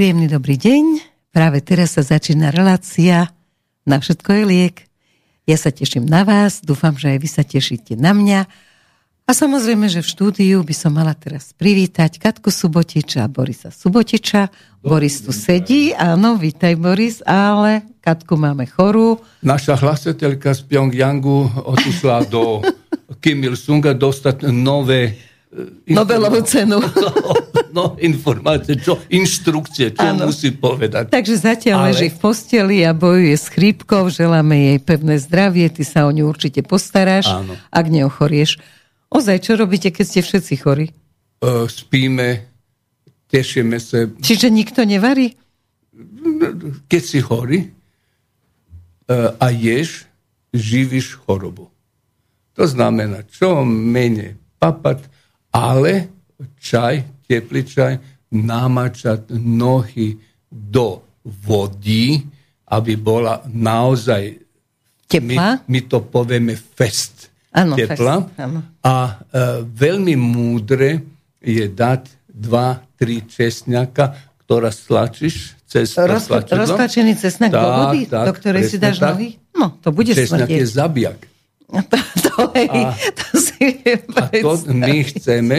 Príjemný dobrý deň. Práve teraz sa začína relácia Na všetko je liek. Ja sa teším na vás, dúfam, že aj vy sa tešíte na mňa. A samozrejme, že v štúdiu by som mala teraz privítať Katku Subotiča a Borisa Subotiča. Boris tu sedí, áno, vítaj Boris, ale Katku máme chorú. Naša hlasateľka z Pyongyangu odišla do Kim Il-sunga dostať nové e, Nobelovú cenu. No, informácie, čo, inštrukcie, čo ano. musí povedať. Takže zatiaľ Ale... leží v posteli a bojuje s chrípkou, želáme jej pevné zdravie, ty sa o ňu určite postaráš, ano. ak neochorieš. Ozaj, čo robíte, keď ste všetci chorí? Uh, spíme, tešíme sa. Čiže nikto nevarí? Keď si chorý uh, a ješ, živíš chorobu. To znamená, čo menej papať, ale čaj, teplý čaj, namačať nohy do vody, aby bola naozaj, Teplá? My, my to povieme fest, ano, tepla. Fest, ano. A e, veľmi múdre je dať dva, tri česňaka, ktorá stlačíš cez Rozpa- Rozpačený cesnak do vody, do ktorej si dáš tak. nohy? No, to bude Česňak smrdieť. je zabijak. To, to, hej, a, to si a to my chceme,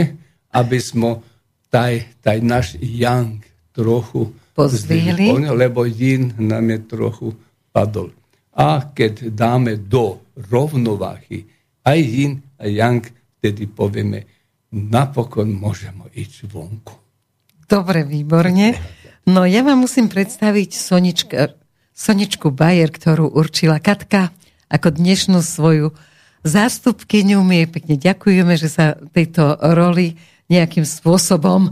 aby sme taj, taj náš yang trochu pozdvihli, lebo yin nám je trochu padol. A keď dáme do rovnováhy aj yin a yang, vtedy povieme, napokon môžeme ísť vonku. Dobre, výborne. No ja vám musím predstaviť Sonička, Soničku Bajer, ktorú určila Katka ako dnešnú svoju zástupkyňu. My pekne ďakujeme, že sa tejto roli nejakým spôsobom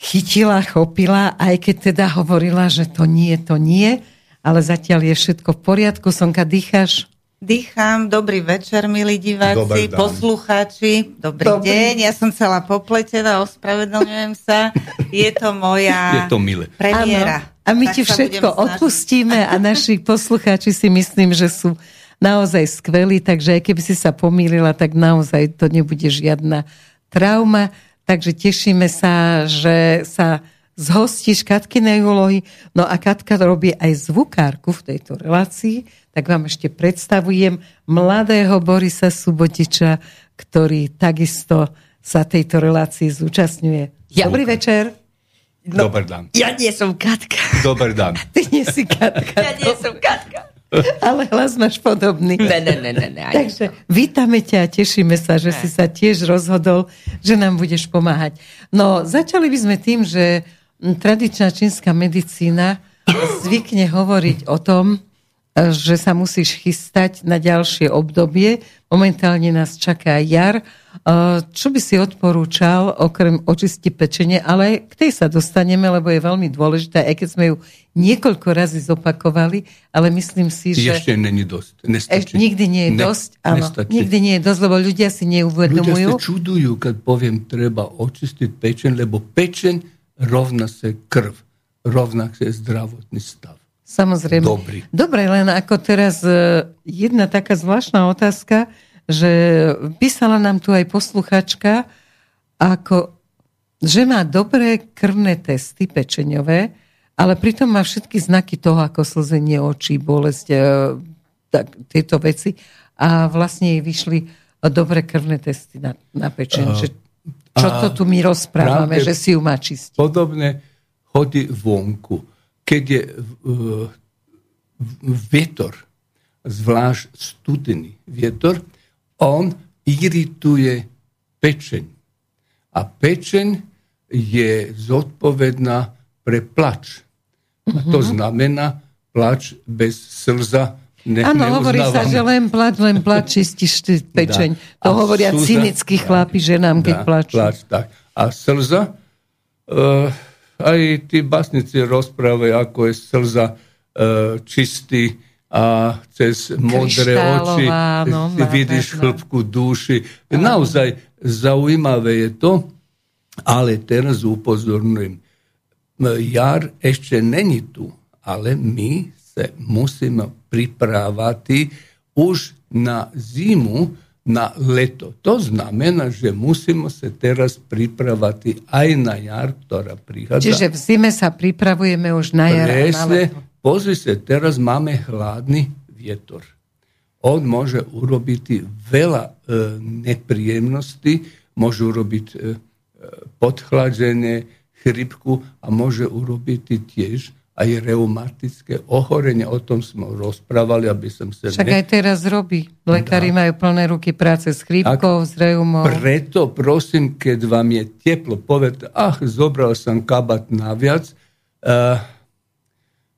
chytila, chopila, aj keď teda hovorila, že to nie, to nie, ale zatiaľ je všetko v poriadku. Sonka, dýcháš? Dýcham, dobrý večer, milí diváci, poslucháči, dobrý, dobrý deň, ja som celá popletená, ospravedlňujem sa, je to moja je to milé. premiéra. Ano. A my tak ti všetko odpustíme a naši poslucháči si myslím, že sú naozaj skvelý, takže aj keby si sa pomýlila, tak naozaj to nebude žiadna trauma. Takže tešíme sa, že sa zhostíš Katkinej úlohy. No a Katka robí aj zvukárku v tejto relácii, tak vám ešte predstavujem mladého Borisa Subotiča, ktorý takisto sa tejto relácii zúčastňuje. Ja. Dobrý večer. No, Dobar dan. Ja nie som Katka. Dobar dan. Ty nie si Katka. ja nie som Katka. Ale hlas máš podobný. Ne, ne, ne, ne, ne, Takže vítame ťa a tešíme sa, že ne. si sa tiež rozhodol, že nám budeš pomáhať. No, začali by sme tým, že tradičná čínska medicína zvykne hovoriť o tom, že sa musíš chystať na ďalšie obdobie. Momentálne nás čaká jar. Čo by si odporúčal, okrem očisti pečenie, ale k tej sa dostaneme, lebo je veľmi dôležité, aj keď sme ju niekoľko razy zopakovali, ale myslím si, že... Ešte není dosť. Nestačí. nikdy nie je ne, dosť. Áno, nikdy nie je dosť, lebo ľudia si neuvedomujú. Ľudia sa čudujú, keď poviem, treba očistiť pečen, lebo pečen rovná sa krv, rovná sa zdravotný stav. Samozrejme. Dobrý. Dobre, len ako teraz e, jedna taká zvláštna otázka, že písala nám tu aj posluchačka, ako, že má dobré krvné testy pečeňové, ale pritom má všetky znaky toho, ako slzenie očí, bolesť, e, tak, tieto veci. A vlastne jej vyšli dobré krvné testy na, na pečeň. Uh, čo to tu my rozprávame, že si ju má čistiť? Podobne chodí vonku keď je uh, vietor, zvlášť studený vietor, on irituje pečeň. A pečeň je zodpovedná pre plač. A to mhm. znamená plač bez slza Áno, hovorí sa, že len plač, len plač čistíš pečeň. Da. To a hovoria slza, cynickí chlapi ženám, keď da, plačú. Plač, tak. A slza, uh, aj tí basnici rozprávajú, ako je slza e, čistý a cez modré oči no, vidíš chlpku duši. Naozaj zaujímavé je to, ale teraz upozorňujem. Jar ešte není tu, ale my sa musíme pripravať už na zimu, na leto. To znamená, že musíme sa teraz pripravať aj na jar, ktorá prichádza. Čiže v zime sa pripravujeme už na jar Presne, a na leto. Pozri sa, teraz máme hladný vietor. On môže urobiť veľa e, nepríjemností, môže urobiť e, podchladzenie, chrypku a môže urobiť tiež aj reumatické ochorenie. O tom sme rozprávali, aby som sa... Však ne... aj teraz robí. Lekári da. majú plné ruky práce s chrípkou, s reumou. Preto prosím, keď vám je teplo, povedte, ach, zobral som kabat naviac, uh,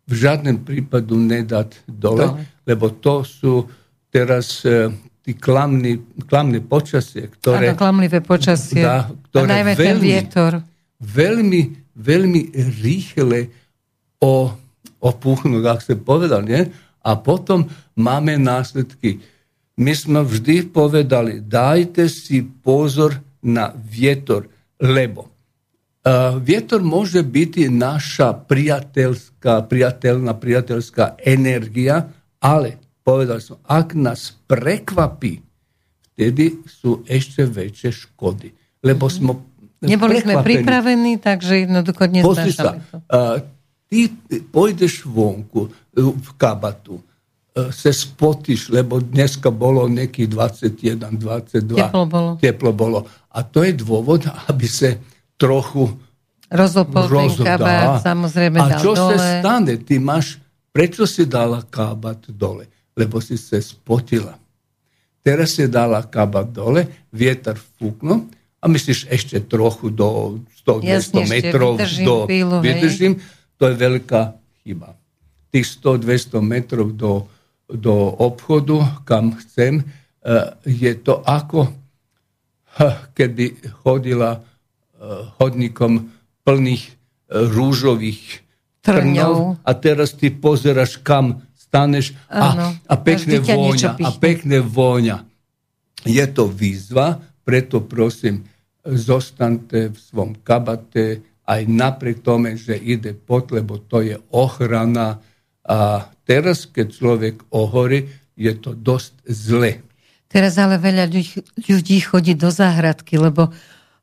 v žiadnym prípadu nedať dole, dole, lebo to sú teraz uh, tí klamní, klamné počasie, ktoré... Áno, klamlivé počasie. Da, ktoré a najmä veľmi, ten vietor. Veľmi, veľmi rýchle o, opuchnúť, ak ste povedal, nie? A potom máme následky. My sme vždy povedali, dajte si pozor na vietor, lebo vietor môže byť naša priateľská, priateľná, priateľská energia, ale povedal som, ak nás prekvapí, vtedy sú ešte väčšie škody. Lebo mhm. sme Neboli sme pripravení, takže jednoducho neznášame to. Uh, ty pôjdeš vonku e, v kabatu, se spotíš, lebo dneska bolo nejakých 21, 22. Teplo bolo. Teplo bolo. A to je dôvod, aby sa trochu kabát, samozrejme A čo dole. sa stane? Ty máš, prečo si dala kabát dole? Lebo si sa spotila. Teraz si dala kabát dole, vietor fúknul a myslíš ešte trochu do 100-200 metrov. Vydržím do, chvíľu, vydržím, to je veľká chyba. Tých 100-200 metrov do, do obchodu, kam chcem, eh, je to ako keby chodila chodníkom plných eh, rúžových trňov a teraz ty pozeráš, kam staneš a, a pekne vôňa. A pekne vôňa. Je to výzva, preto prosím, zostaňte v svom kabate, aj napriek tomu, že ide pot, lebo to je ochrana. A teraz, keď človek ohorí, je to dosť zle. Teraz ale veľa ľudí chodí do záhradky, lebo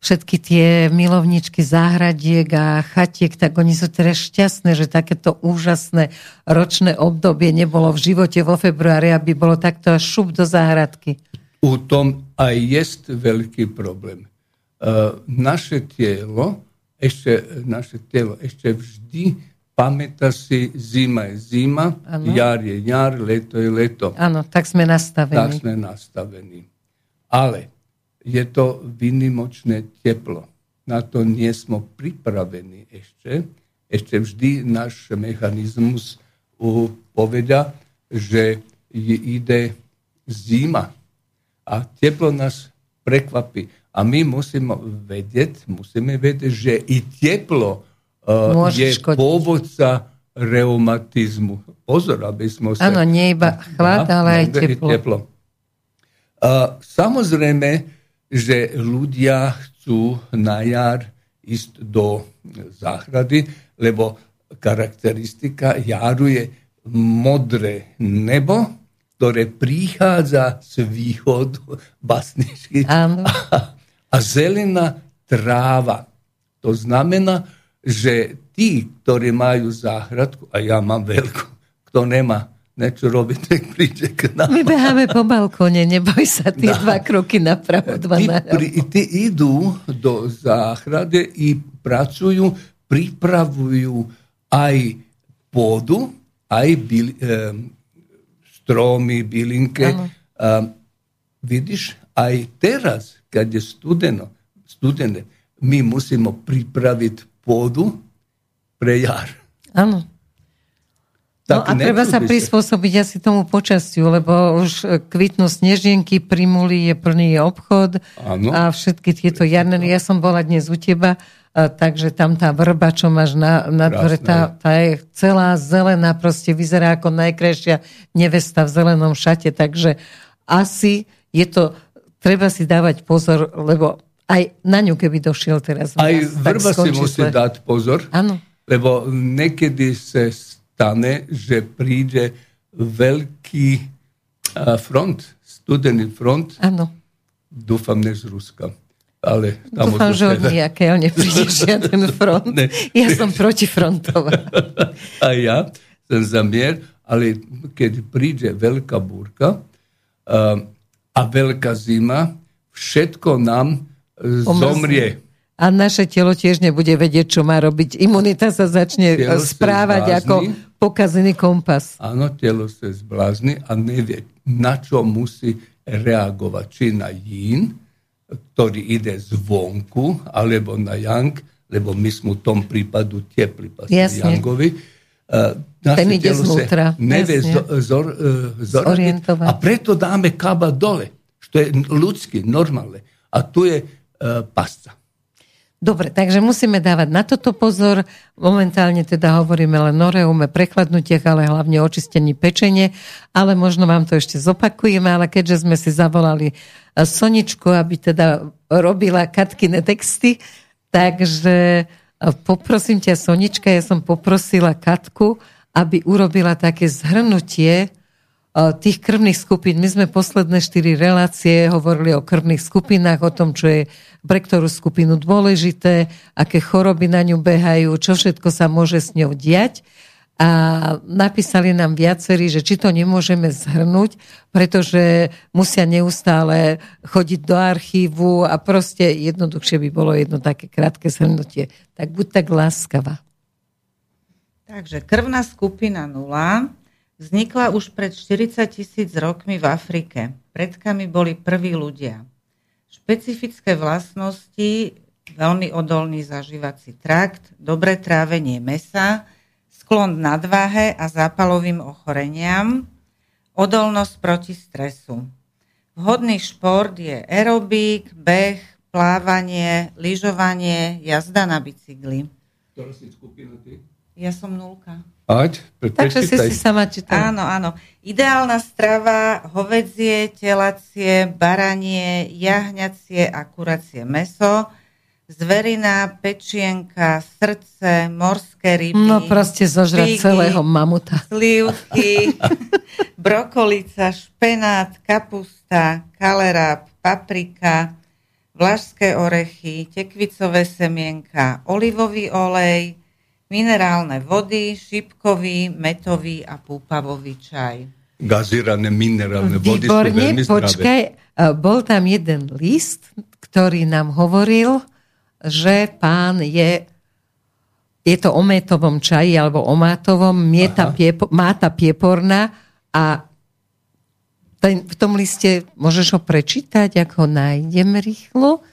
všetky tie milovničky záhradiek a chatiek, tak oni sú teraz šťastné, že takéto úžasné ročné obdobie nebolo v živote vo februári, aby bolo takto až šup do záhradky. U tom aj je veľký problém. Uh, naše telo ešte naše telo ešte vždy pamätá si, zima je zima, ano. jar je jar, leto je leto. Áno, tak sme nastavení. Tak sme nastavení. Ale je to vynimočné teplo. Na to nie sme pripravení ešte. Ešte vždy náš mechanizmus povedia, že ide zima. A teplo nás prekvapí. A my musíme vedieť, musíme vedieť, že i teplo uh, je škodiť. pôvodca reumatizmu. Pozor, aby sme sa... Áno, nie iba chlad, ale aj teplo. teplo. Uh, samozrejme, že ľudia chcú na jar ísť do záhrady, lebo charakteristika jaru je modré nebo, ktoré prichádza z východu basničky. Áno. A, a zelená tráva. To znamená, že tí, ktorí majú záhradku, a ja mám veľkú, kto nemá niečo robiť, tak príde k nám. My beháme po balkóne, neboj sa, tie no. dva kroky napravo, dva tí, pri, tí idú do záhrady i pracujú, pripravujú aj pôdu, aj byl, e, stromy, bylinky. A, vidíš, aj teraz keď je studeno, studené, my musíme pripraviť pôdu pre jar. Áno. No a treba sa prispôsobiť asi tomu počastiu, lebo už kvitnú snežienky, primuli je plný obchod ano. a všetky tieto jarné. Ja som bola dnes u teba, a, takže tam tá vrba, čo máš na, na dvore, tá, tá je celá zelená, proste vyzerá ako najkrajšia nevesta v zelenom šate, takže asi je to treba si dávať pozor, lebo aj na ňu, keby došiel teraz. Aj vrba si musí dať pozor, ano. lebo niekedy sa stane, že príde veľký front z studený front. Áno. Dúfam, ne z Ruska. Ale tam Dúfam, že od nejakého nepríde žiaden front. ne. Ja som protifrontová. A ja som za mier, ale keď príde veľká búrka uh, a veľká zima, všetko nám zomrie. A naše telo tiež nebude vedieť, čo má robiť. Imunita sa začne telo správať ako pokazený kompas. Áno, telo sa zblázni a nevie, na čo musí reagovať. Či na yin, ktorý ide zvonku, alebo na yang, lebo my sme v tom prípadu teplý pasy yangovi. Uh, Ten ide znútra. Nevie zor, zor, zor, a preto dáme kaba dole, što je ľudské, normálne. A tu je uh, pasca. Dobre, takže musíme dávať na toto pozor. Momentálne teda hovoríme len o reume, prekladnutiach, ale hlavne očistení pečenie. Ale možno vám to ešte zopakujeme, ale keďže sme si zavolali eh, Soničku, aby teda robila Katkine texty, takže eh, poprosím ťa Sonička, ja som poprosila Katku, aby urobila také zhrnutie tých krvných skupín. My sme posledné štyri relácie hovorili o krvných skupinách, o tom, čo je pre ktorú skupinu dôležité, aké choroby na ňu behajú, čo všetko sa môže s ňou diať. A napísali nám viacerí, že či to nemôžeme zhrnúť, pretože musia neustále chodiť do archívu a proste jednoduchšie by bolo jedno také krátke zhrnutie. Tak buď tak láskava. Takže krvná skupina 0 Vznikla už pred 40 tisíc rokmi v Afrike. Predkami boli prví ľudia. Špecifické vlastnosti, veľmi odolný zažívací trakt, dobré trávenie mesa, sklon nadváhe a zápalovým ochoreniam, odolnosť proti stresu. Vhodný šport je aerobík, beh, plávanie, lyžovanie, jazda na bicykli. Ktorá si skupina ty? Ja som nulka. Ať, Takže si si sama čítala. Áno, áno. Ideálna strava, hovedzie, telacie, baranie, jahňacie a kuracie meso, zverina, pečienka, srdce, morské ryby. No proste zožrať figy, celého mamuta. Slivky, brokolica, špenát, kapusta, kaleráb, paprika, vlašské orechy, tekvicové semienka, olivový olej, minerálne vody, šipkový, metový a púpavový čaj. Gazirané minerálne vody Výborne, sú veľmi zdravé. počkaj, bol tam jeden list, ktorý nám hovoril, že pán je je to o metovom čaji alebo o mátovom, mieta piepo, máta pieporná a ten, v tom liste môžeš ho prečítať, ako ho nájdem rýchlo.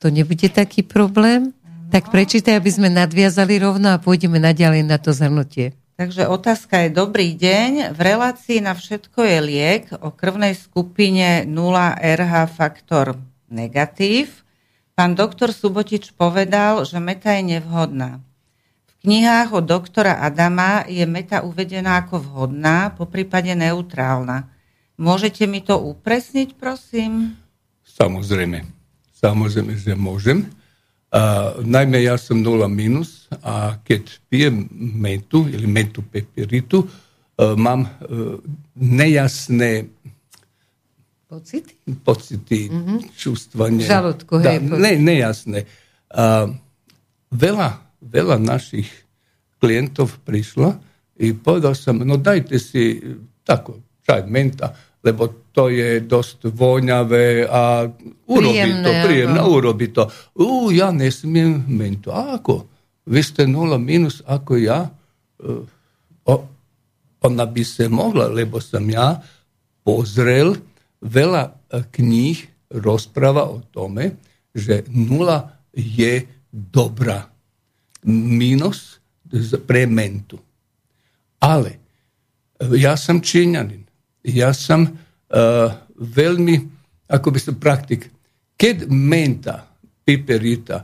To nebude taký problém. Tak prečítaj, aby sme nadviazali rovno a pôjdeme naďalej na to zhrnutie. Takže otázka je dobrý deň. V relácii na všetko je liek o krvnej skupine 0 RH faktor negatív. Pán doktor Subotič povedal, že meta je nevhodná. V knihách od doktora Adama je meta uvedená ako vhodná, po prípade neutrálna. Môžete mi to upresniť, prosím? Samozrejme. Samozrejme, že môžem. A, najmä ja som nula minus a keď pijem metu ili metu peperitu, uh, mám uh, nejasné pocity, pocity mm-hmm. čústvanie. Žalúdku, hej. Da, ne, nejasné. A, veľa, veľa našich klientov prišlo i povedal som, no dajte si tako, čaj menta, lebo to je dosť voňavé a urobí príjemné, to, príjemné, ako... urobí to. Ú, ja nesmiem mento. A ako? Vy ste nula minus ako ja? O, ona by sa mohla, lebo som ja pozrel veľa e, kníh rozpráva o tome, že nula je dobrá. Minus pre mentu. Ale e, ja som číňanin. Ja som uh, veľmi, ako by som praktik, keď menta, piperita,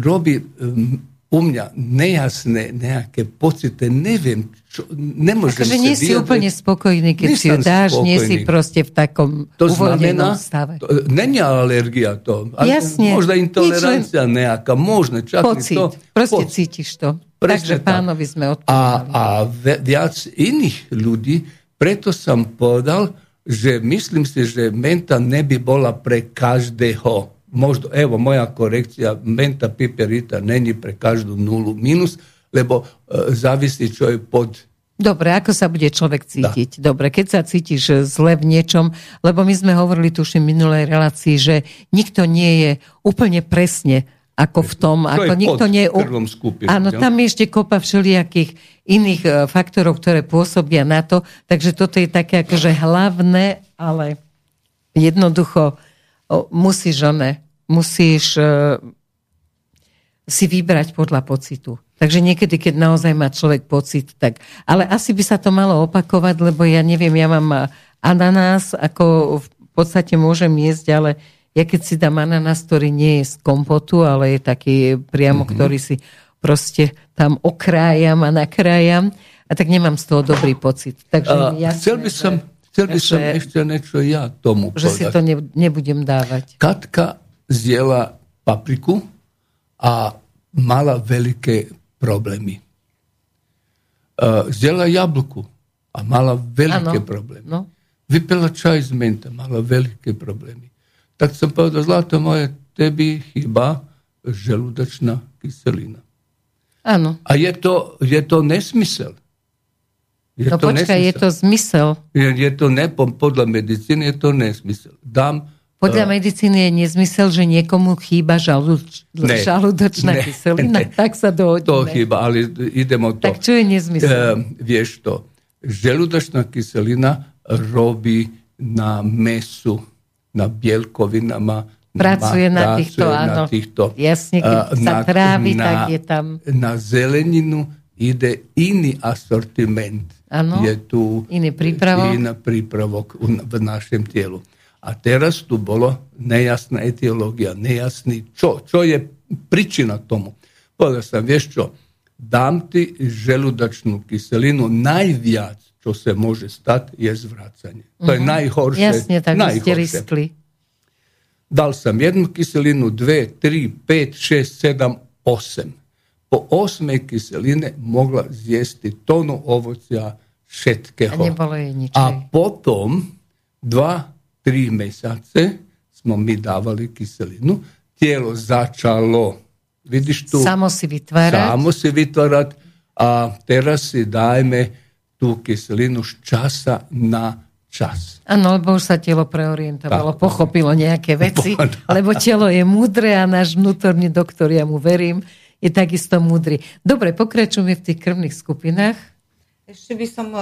robí um, u mňa nejasné nejaké pocity, neviem, čo, nemôžem Takže nie si úplne spokojný, keď si ju dáš, spokojný. nie si proste v takom to uvoľnenom znamená, stave. To, není alergia to. Jasne. Možno intolerancia len... nejaká, možno. Čak Pocit, to, proste pocit. cítiš to. Presne Takže pánovi sme odpovedali. A, a viac iných ľudí, preto som povedal, že myslím si, že menta ne bi bola pre každého. Možda, evo moja korekcija, menta piperita není pre každú nulu minus, lebo e, zavisi čovjek pod Dobre, ako sa bude človek cítiť? Da. Dobre, keď sa cítiš zle v niečom, lebo my sme hovorili tuším v minulej relácii, že nikto nie je úplne presne ako v tom, to ako nikto nie je... skupine, Áno, tam je ešte kopa všelijakých iných e, faktorov, ktoré pôsobia na to, takže toto je také akože hlavné, ale jednoducho musíš, one, musíš uh, si vybrať podľa pocitu. Takže niekedy, keď naozaj má človek pocit, tak... Ale asi by sa to malo opakovať, lebo ja neviem, ja mám ananás, ako v podstate môžem jesť, ale ja keď si dám ananás, ktorý nie je z kompotu, ale je taký priamo, mm-hmm. ktorý si proste tam okrájam a nakrájam, a tak nemám z toho dobrý pocit. Takže jasné, chcel by som, chcel by som že, ešte niečo ja tomu Že povedať. si to ne, nebudem dávať. Katka zjela papriku a mala veľké problémy. Uh, zjela jablku a mala veľké ano, problémy. No. Vypila čaj z menta, mala veľké problémy. Tak som povedal, zlato moje, tebi chyba želudačná kyselina. Áno. A je to, je to nesmysel. Je no to počkaj, nesmysel. je to zmysel. Je, je to ne, podľa medicíny je to nesmysel. Dám podľa uh, medicíny je nezmysel, že niekomu chýba žalúč, ne, žalúdočná ne, kyselina, ne, tak sa dohodíme. To chýba, ale idem o to. Tak čo je nezmysel? Uh, vieš to, žalúdočná kyselina robí na mesu, na bielkovinama, pracuje na, na týchto, áno. Na týchto, Jasne, keď uh, sa na, trávi, na, tak je tam... Na zeleninu ide iný asortiment. Ano, je tu iný prípravok. Iný prípravok v našem telu. A teraz tu bolo nejasná etiológia, nejasný čo, čo je príčina tomu. Povedal som, vieš čo, dám ti želudačnú kyselinu, najviac, čo sa môže stať, je zvracanie. To uh-huh. je mhm. najhoršie. Jasne, tak najhoršie. ste Dal som jednu kyselinu, dve, tri, pet, šest, sedam, osem. Po osmej kyseline mogla zjesti tonu ovocia všetkého. A. A potom dva tri mesiace smo mi davali kiselinu, tijelo začalo, vidiš tu, samo si vytvárať, samo si vytvárať a teraz si dajme tú kyselinu z časa na čas. Áno, lebo už sa telo preorientovalo, tak. pochopilo nejaké veci, lebo telo je múdre a náš vnútorný doktor, ja mu verím, je takisto múdry. Dobre, pokračujeme v tých krvných skupinách. Ešte by som e,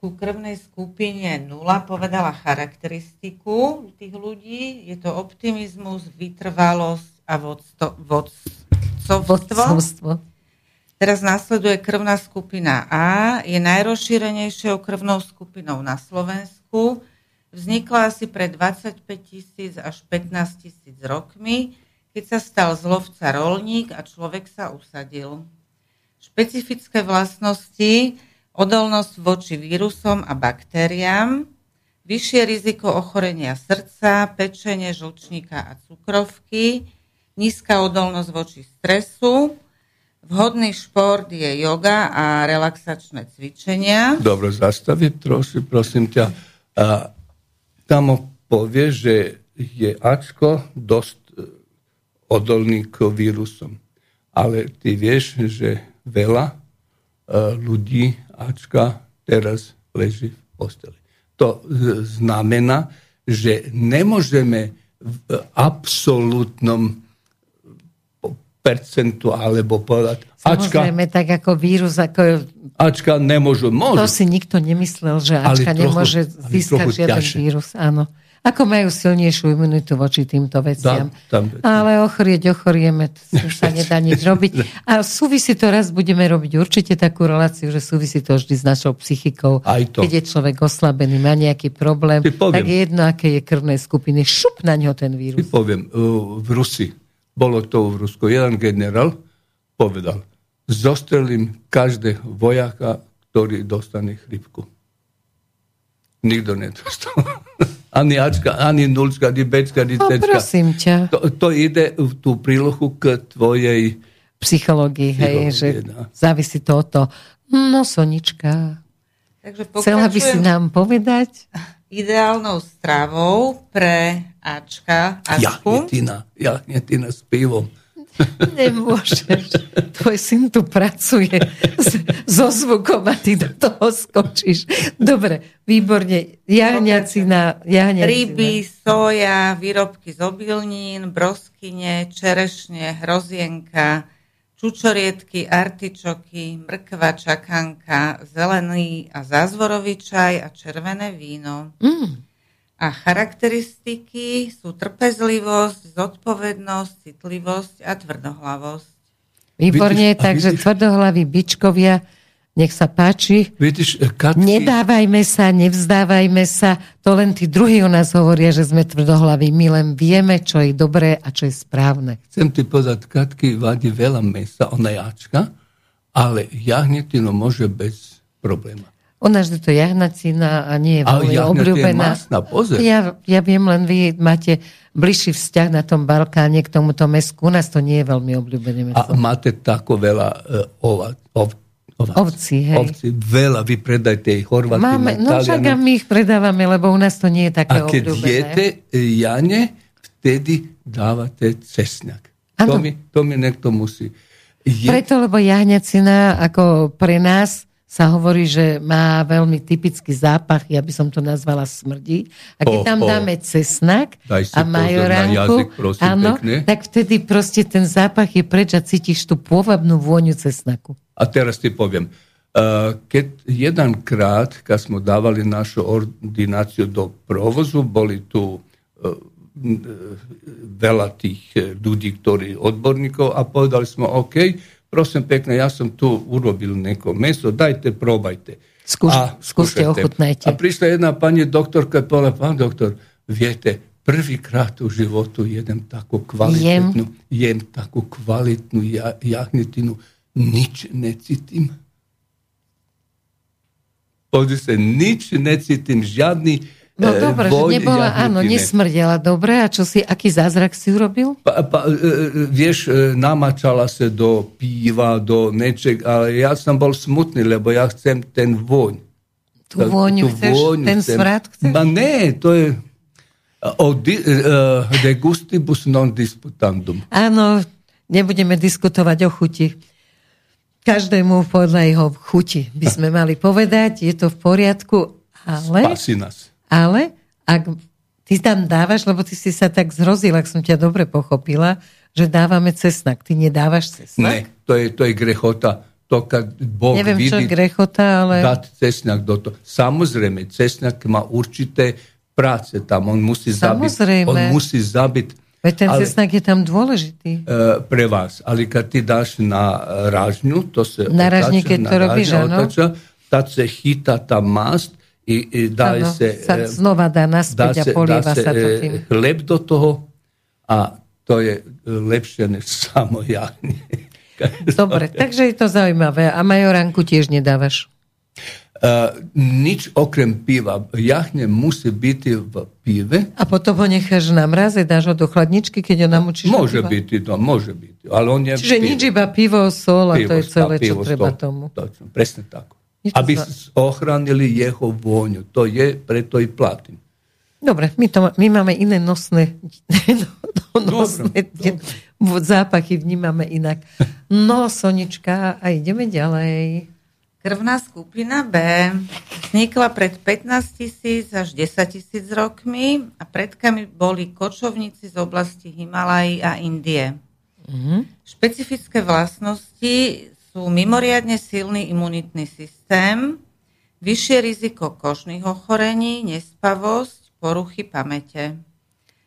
ku krvnej skupine 0 povedala charakteristiku tých ľudí. Je to optimizmus, vytrvalosť a vodstvo, vodcovstvo. vodcovstvo. Teraz nasleduje krvná skupina A. Je najrozšírenejšou krvnou skupinou na Slovensku. Vznikla asi pred 25 tisíc až 15 tisíc rokmi, keď sa stal z lovca rolník a človek sa usadil. Špecifické vlastnosti odolnosť voči vírusom a baktériám, vyššie riziko ochorenia srdca, pečenie, žlčníka a cukrovky, nízka odolnosť voči stresu, vhodný šport je yoga a relaxačné cvičenia. Dobre, zastaviť troši, prosím ťa. A, tam povie, že je Ačko dosť e, odolný k vírusom. Ale ty vieš, že veľa uh, ľudí Ačka teraz leží v posteli. To znamená, že nemôžeme v absolútnom percentu alebo povedať. Ačka, Samozrejme, tak ako vírus, ako... Ačka nemôžu. Môžu. To si nikto nemyslel, že Ačka trochu, nemôže získať žiaden ťažšie. vírus. Áno. Ako majú silnejšiu imunitu voči týmto veciam. Tam, tam, Ale ochorieť ochorieme, to sa nedá nič robiť. A súvisí to, raz budeme robiť určite takú reláciu, že súvisí to vždy s našou psychikou. Aj to. Keď je človek oslabený, má nejaký problém, tak je jedno, aké je krvné skupiny. Šup na ňo ten vírus. Ty poviem, v Rusi, bolo to v Rusku, jeden generál povedal, zostrelím každého vojaka, ktorý dostane chrypku. Nikto nedostal. ani Ačka, ani nulčka, ani Bčka, ani Cčka. No, prosím ťa. To, to ide v tú prílohu k tvojej psychológii, hej, že no. závisí to od toho. No, Sonička, Takže Chcela by si nám povedať? ideálnou stravou pre Ačka. Ačku. Jahnetina, jahnetina s pivom. Nemôžeš. Tvoj syn tu pracuje so zvukom a ty do toho skočíš. Dobre, výborne. Jahňacina, jahňacina. Ryby, soja, výrobky z obilnín, broskyne, čerešne, hrozienka, čučoriedky, artičoky, mrkva, čakanka, zelený a zázvorový čaj a červené víno. Mm. A charakteristiky sú trpezlivosť, zodpovednosť, citlivosť a tvrdohlavosť. Výborne, vidíš, takže vidíš, tvrdohlaví bičkovia, nech sa páči. Vidíš, Katky... Nedávajme sa, nevzdávajme sa. To len tí druhí o nás hovoria, že sme tvrdohlaví. My len vieme, čo je dobré a čo je správne. Chcem ti povedať, Katky vadí veľa mesa, ona jačka, ale jahnetino môže bez probléma. Ona vždy to jahnacina a nie je veľmi obľúbená. Masná, pozor. Ja, ja viem, len vy máte bližší vzťah na tom Balkáne k tomuto mesku. U nás to nie je veľmi obľúbené meso. A máte tako veľa uh, ova, ov, ova, ovci, hej. Ovci, veľa, vy predajte ich Horvátim, Máme, No však a my ich predávame, lebo u nás to nie je také obľúbené. A keď obľúbené. jete jane, vtedy dávate cesňak. To mi, to mi niekto musí. Je... Preto, lebo jahňacina ako pre nás sa hovorí, že má veľmi typický zápach, ja by som to nazvala smrdí. A keď oh, tam dáme cesnak a majoránku, áno, tak vtedy proste ten zápach je preč a cítiš tú pôvabnú vôňu cesnaku. A teraz ti poviem, uh, keď jedenkrát, keď sme dávali našu ordináciu do provozu, boli tu uh, veľa tých ľudí, ktorí odborníkov a povedali sme, OK, prosim pekna, ja sam tu urobil neko meso, dajte, probajte. Skuš, a, skušajte. A prišla jedna panje doktorka je pola, pan doktor, vijete, prvi krat u životu jedem tako kvalitetnu, jem, jem tako kvalitetnu ja, nič ne citim. Ovdje se nič ne citim, žadni No e, dobre, že nebola, áno, nesmrdela dobre. A čo si, aký zázrak si urobil? Pa, pa, e, e, vieš, namačala sa do píva, do neček, ale ja som bol smutný, lebo ja chcem ten voň. Tú vôňu chceš? Vôňu ten chcem. smrad chceš? Ma ne, to je... O di, uh, de gustibus non disputandum. Áno, nebudeme diskutovať o chuti. Každému podľa jeho chuti by sme mali povedať, je to v poriadku, ale... Spasi nás. Ale ak ty tam dávaš, lebo ty si sa tak zrozil, ak som ťa dobre pochopila, že dávame cesnak. Ty nedávaš cesnak? Ne, to je, to je grechota. To, kad Bog Neviem, vidí, čo je grechota, ale... Dať cesnak do toho. Samozrejme, cesnak má určité práce tam. On musí Samozrejme. zabiť. On musí zabiť Veď ten ale, cesnak je tam dôležitý. Uh, pre vás. Ale keď ty dáš na rážňu, to sa Na rážni, keď to robíš, áno. Tak sa chytá tá mast i, i dá ano, se, sa e, znova dá naspäť dá a polieva sa, sa to tým. E, chleb do toho a to je lepšie než samo jahne. Dobre, takže je to zaujímavé. A majoránku tiež nedávaš? Uh, nič okrem piva. Jahne musí byť v pive. A potom ho necháš na mraze, dáš ho do chladničky, keď ho namúčiš Môže byť, to môže byť. Ale on je Čiže pivo. nič iba pivo, sol a pivo, to je celé, čo treba tomu. Točno, presne tak. Aby ochránili jeho vôňu. To je, preto i platím. Dobre, my, to, my máme iné nosné, no, nosné dobre, zápachy vnímame inak. No, Sonička, a ideme ďalej. Krvná skupina B vznikla pred 15 tisíc až 10 tisíc rokmi a predkami boli kočovníci z oblasti Himalají a Indie. Mm-hmm. Špecifické vlastnosti sú mimoriadne silný imunitný systém, vyššie riziko kožných ochorení, nespavosť, poruchy pamäte.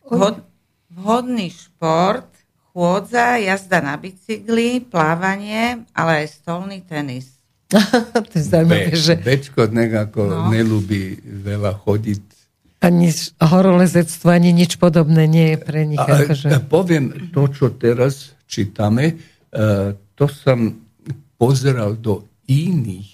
Vhod, vhodný šport, chôdza, jazda na bicykli, plávanie, ale aj stolný tenis. to je zaujímavé, Be, že... Bečko nekako no. nelúbi veľa chodiť. Ani horolezectvo, ani nič podobné nie je pre nich. A, akože... a poviem to, čo teraz čítame, uh, to som pozeral do iných,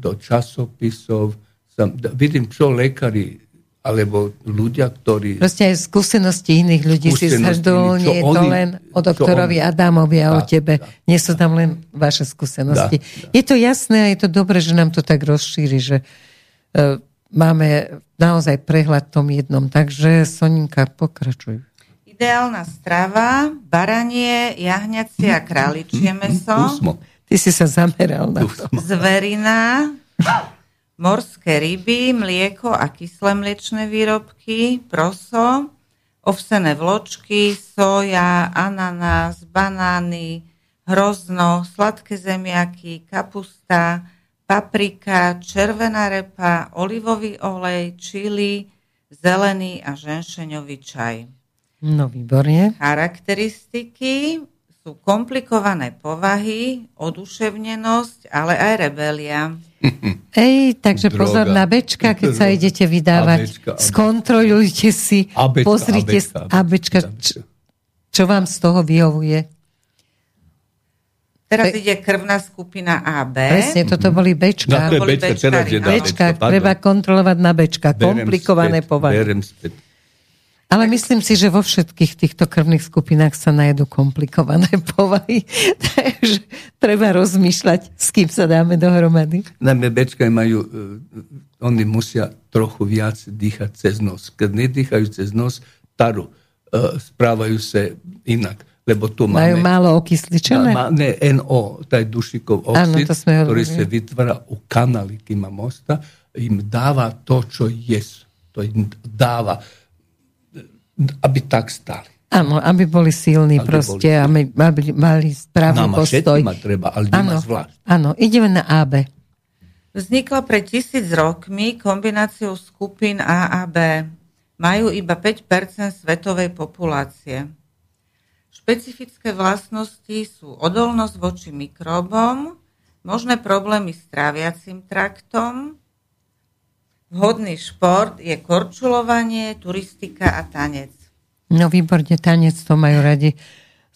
do časopisov, som, vidím, čo lekári alebo ľudia, ktorí... Proste aj skúsenosti iných ľudí si zhrnul, nie je to len o doktorovi oni, Adamovi a o tebe. Dá, nie sú tam len vaše skúsenosti. Dá, dá. Je to jasné a je to dobré, že nám to tak rozšíri, že uh, máme naozaj prehľad tom jednom. Takže Soninka, pokračuj. Ideálna strava, baranie, jahňacie a králičie meso. Ty si sa zameral na to. Zverina, morské ryby, mlieko a kyslé mliečné výrobky, proso, ovsené vločky, soja, ananás, banány, hrozno, sladké zemiaky, kapusta, paprika, červená repa, olivový olej, čili, zelený a ženšeňový čaj. No výborne. Charakteristiky sú komplikované povahy, oduševnenosť, ale aj rebelia. Ej, takže Droga. pozor na bečka, keď sa idete vydávať. Abečka, abečka. Skontrolujte si, abečka, pozrite, abečka, abečka, čo, čo vám z toho vyhovuje. Teraz ide krvná skupina AB. Presne, toto boli Bčka. No, boli bečka, teraz je bečka, treba kontrolovať na Bčka. Komplikované povahy. Berem späť. Ale myslím si, že vo všetkých týchto krvných skupinách sa najedú komplikované povahy. Takže treba rozmýšľať, s kým sa dáme dohromady. Najmä bečka majú, uh, oni musia trochu viac dýchať cez nos. Keď nedýchajú cez nos, taru, uh, správajú sa inak. Lebo tu majú máme, málo okysličené? Má, ne, NO, taj dušikov oxid, Áno, ktorý sa vytvára u kanáliky mosta, im dáva to, čo je. To im dáva aby tak stali. Áno, aby boli silní aby proste, boli aby, aby mali správny Nám postoj. ma treba, ale áno, zvlášť. Áno, ideme na AB. Vznikla pred tisíc rokmi kombináciou skupín A a B. Majú iba 5% svetovej populácie. Špecifické vlastnosti sú odolnosť voči mikrobom, možné problémy s tráviacim traktom, Vhodný šport je korčulovanie, turistika a tanec. No výborne, tanec to majú radi.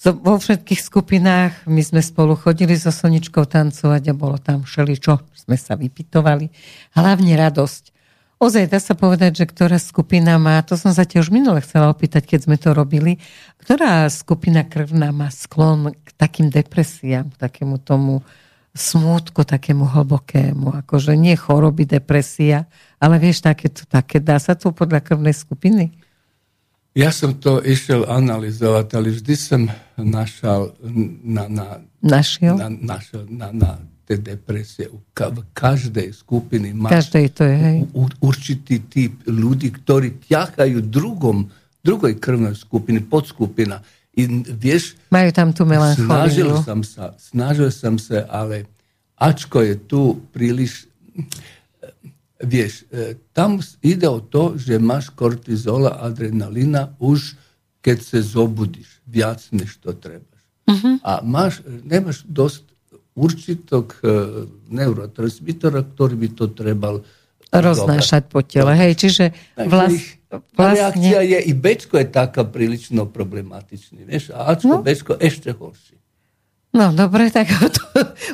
Vo všetkých skupinách my sme spolu chodili so Soničkou tancovať a bolo tam všeličo, sme sa vypitovali. Hlavne radosť. Ozaj dá sa povedať, že ktorá skupina má, to som sa tiež minule chcela opýtať, keď sme to robili, ktorá skupina krvná má sklon k takým depresiám, k takému tomu smútku, takému hlbokému, akože nie choroby, depresia, ale vieš, také, také dá sa to podľa krvnej skupiny? Ja som to išiel analyzovať, ale vždy som našal na, na, našiel? na, našiel na, na tie depresie. V každej skupiny má každej to je, hej. určitý typ ľudí, ktorí ťahajú drugom, druhej krvnej skupiny, podskupina. I, vieš, Majú tam tú melancholiu. Snažil som sa, snažil som sa, ale ačko je tu príliš vieš, e, tam ide o to, že máš kortizola, adrenalina už keď sa zobudíš viac, než to trebaš. Uh-huh. A máš, nemáš dosť určitok e, neurotransmitora, ktorý by to trebal roznášať po tele. Hej, čiže vlast, vlastne... reakcia je, i Bčko je taká prílično problematičný, vieš, a Ačko, no? Bčko ešte horšie. No dobre, tak o, to,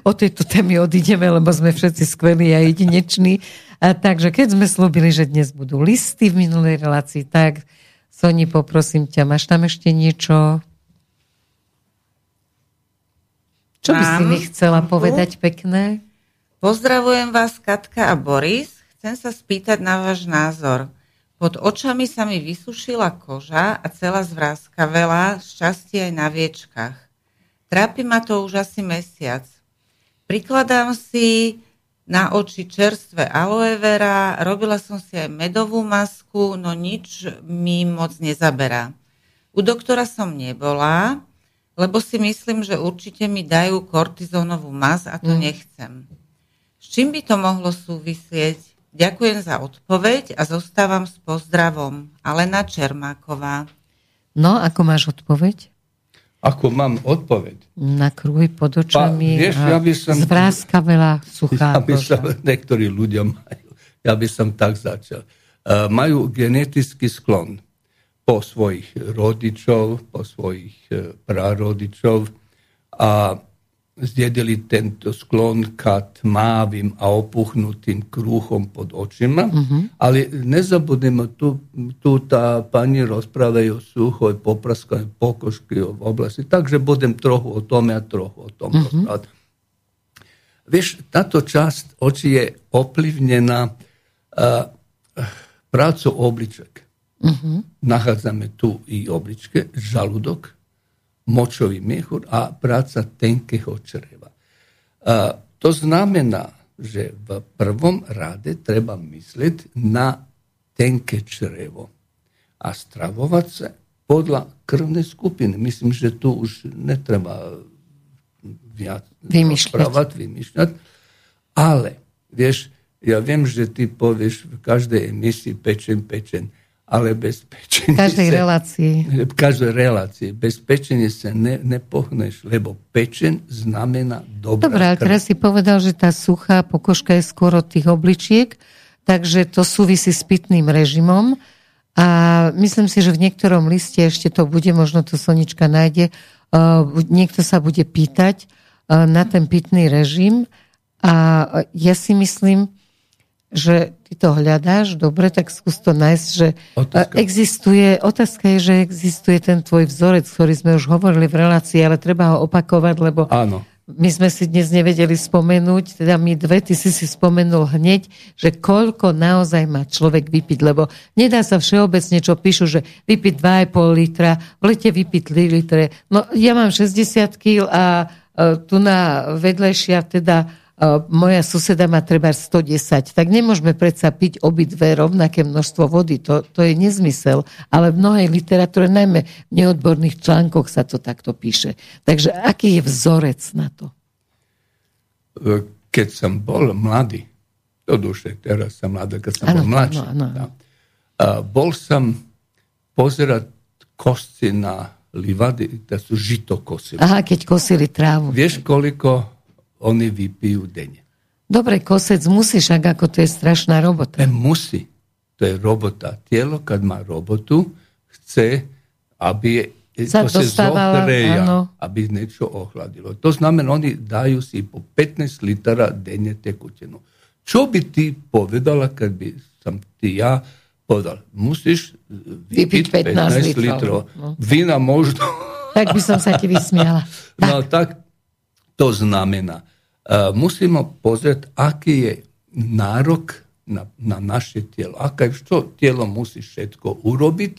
o tejto témy odídeme, lebo sme všetci skvelí a jedineční. A takže keď sme slúbili, že dnes budú listy v minulej relácii, tak Soni, poprosím ťa, máš tam ešte niečo? Čo by si mi chcela povedať pekné? Pozdravujem vás, Katka a Boris. Chcem sa spýtať na váš názor. Pod očami sa mi vysušila koža a celá zvráskavela, šťastie aj na viečkach. Trápi ma to už asi mesiac. Prikladám si na oči čerstvé aloe vera, robila som si aj medovú masku, no nič mi moc nezaberá. U doktora som nebola, lebo si myslím, že určite mi dajú kortizónovú mas a to mm. nechcem. S čím by to mohlo súvisieť? Ďakujem za odpoveď a zostávam s pozdravom. Alena Čermáková. No, ako máš odpoveď? Ako mám odpoveď? Na kruhy pod očami pa, vieš, ja by som, veľa suchá ja by som, Niektorí ľudia majú. Ja by som tak začal. Uh, majú genetický sklon po svojich rodičov, po svojich uh, prarodičov a zjedili tento sklon ka tmavým a opuchnutým kruhom pod očima, mm-hmm. ali ne zabudemo tu, tu ta pani rozprave o suhoj, popraskoj, pokoški v oblasti, takže budem trochu o tome a trochu o tom rozprávať. Vieš, táto časť oči je oplivnená uh, prácu obliček. Uh-huh. Nachádzame tu i obličke, žalúdok, močový miechur a práca tenkého čreva. A to znamená, že v prvom rade treba myslieť na tenké črevo a stravovať sa podľa krvnej skupiny. Myslím, že tu už netreba viac vymýšľať. vymýšľať. Ale, vieš, ja viem, že ty povieš v každej emisii pečen, pečen ale bez pečenia... V každej sa, relácii. V každej relácii. Bez sa ne, nepohneš, lebo pečen znamená dobrá Dobre, ale teraz si povedal, že tá suchá pokožka je skôr od tých obličiek, takže to súvisí s pitným režimom. A myslím si, že v niektorom liste ešte to bude, možno to Sonička nájde, uh, niekto sa bude pýtať uh, na ten pitný režim. A ja si myslím, že ty to hľadáš, dobre, tak skús to nájsť, že otázka. existuje, otázka je, že existuje ten tvoj vzorec, ktorý sme už hovorili v relácii, ale treba ho opakovať, lebo Áno. my sme si dnes nevedeli spomenúť, teda my dve, ty si si spomenul hneď, že koľko naozaj má človek vypiť, lebo nedá sa všeobecne, čo píšu, že vypiť 2,5 litra, v lete vypiť 3 litre. No ja mám 60 kg a tu na vedlejšia teda moja suseda má treba 110, tak nemôžeme predsa piť obidve rovnaké množstvo vody. To, to je nezmysel. Ale v mnohej literatúre, najmä v neodborných článkoch sa to takto píše. Takže aký je vzorec na to? Keď som bol mladý, to duše, teraz som mladý, keď som ano, bol mladší. Ano, ano. A bol som pozerať kosci na livady, to sú žitokosy. Aha, keď kosili trávu. Vieš, koľko oni vypijú denne. Dobre, kosec musíš, ak ako to je strašná robota. E, musí. To je robota. Tielo, keď má robotu, chce, aby sa to dostávala, zohreja, áno. aby niečo ohladilo. To znamená, oni dajú si po 15 litera denne tekutinu. Čo by ty povedala, keď by som ty ja povedal, musíš vypiť 15, 15 litrov. litrov. No. Vina možno. Tak by som sa ti vysmiala. No tak to znamená, E, musíme pozrieť, aký je nárok na, na naše telo. Aké čo telo musí všetko urobiť,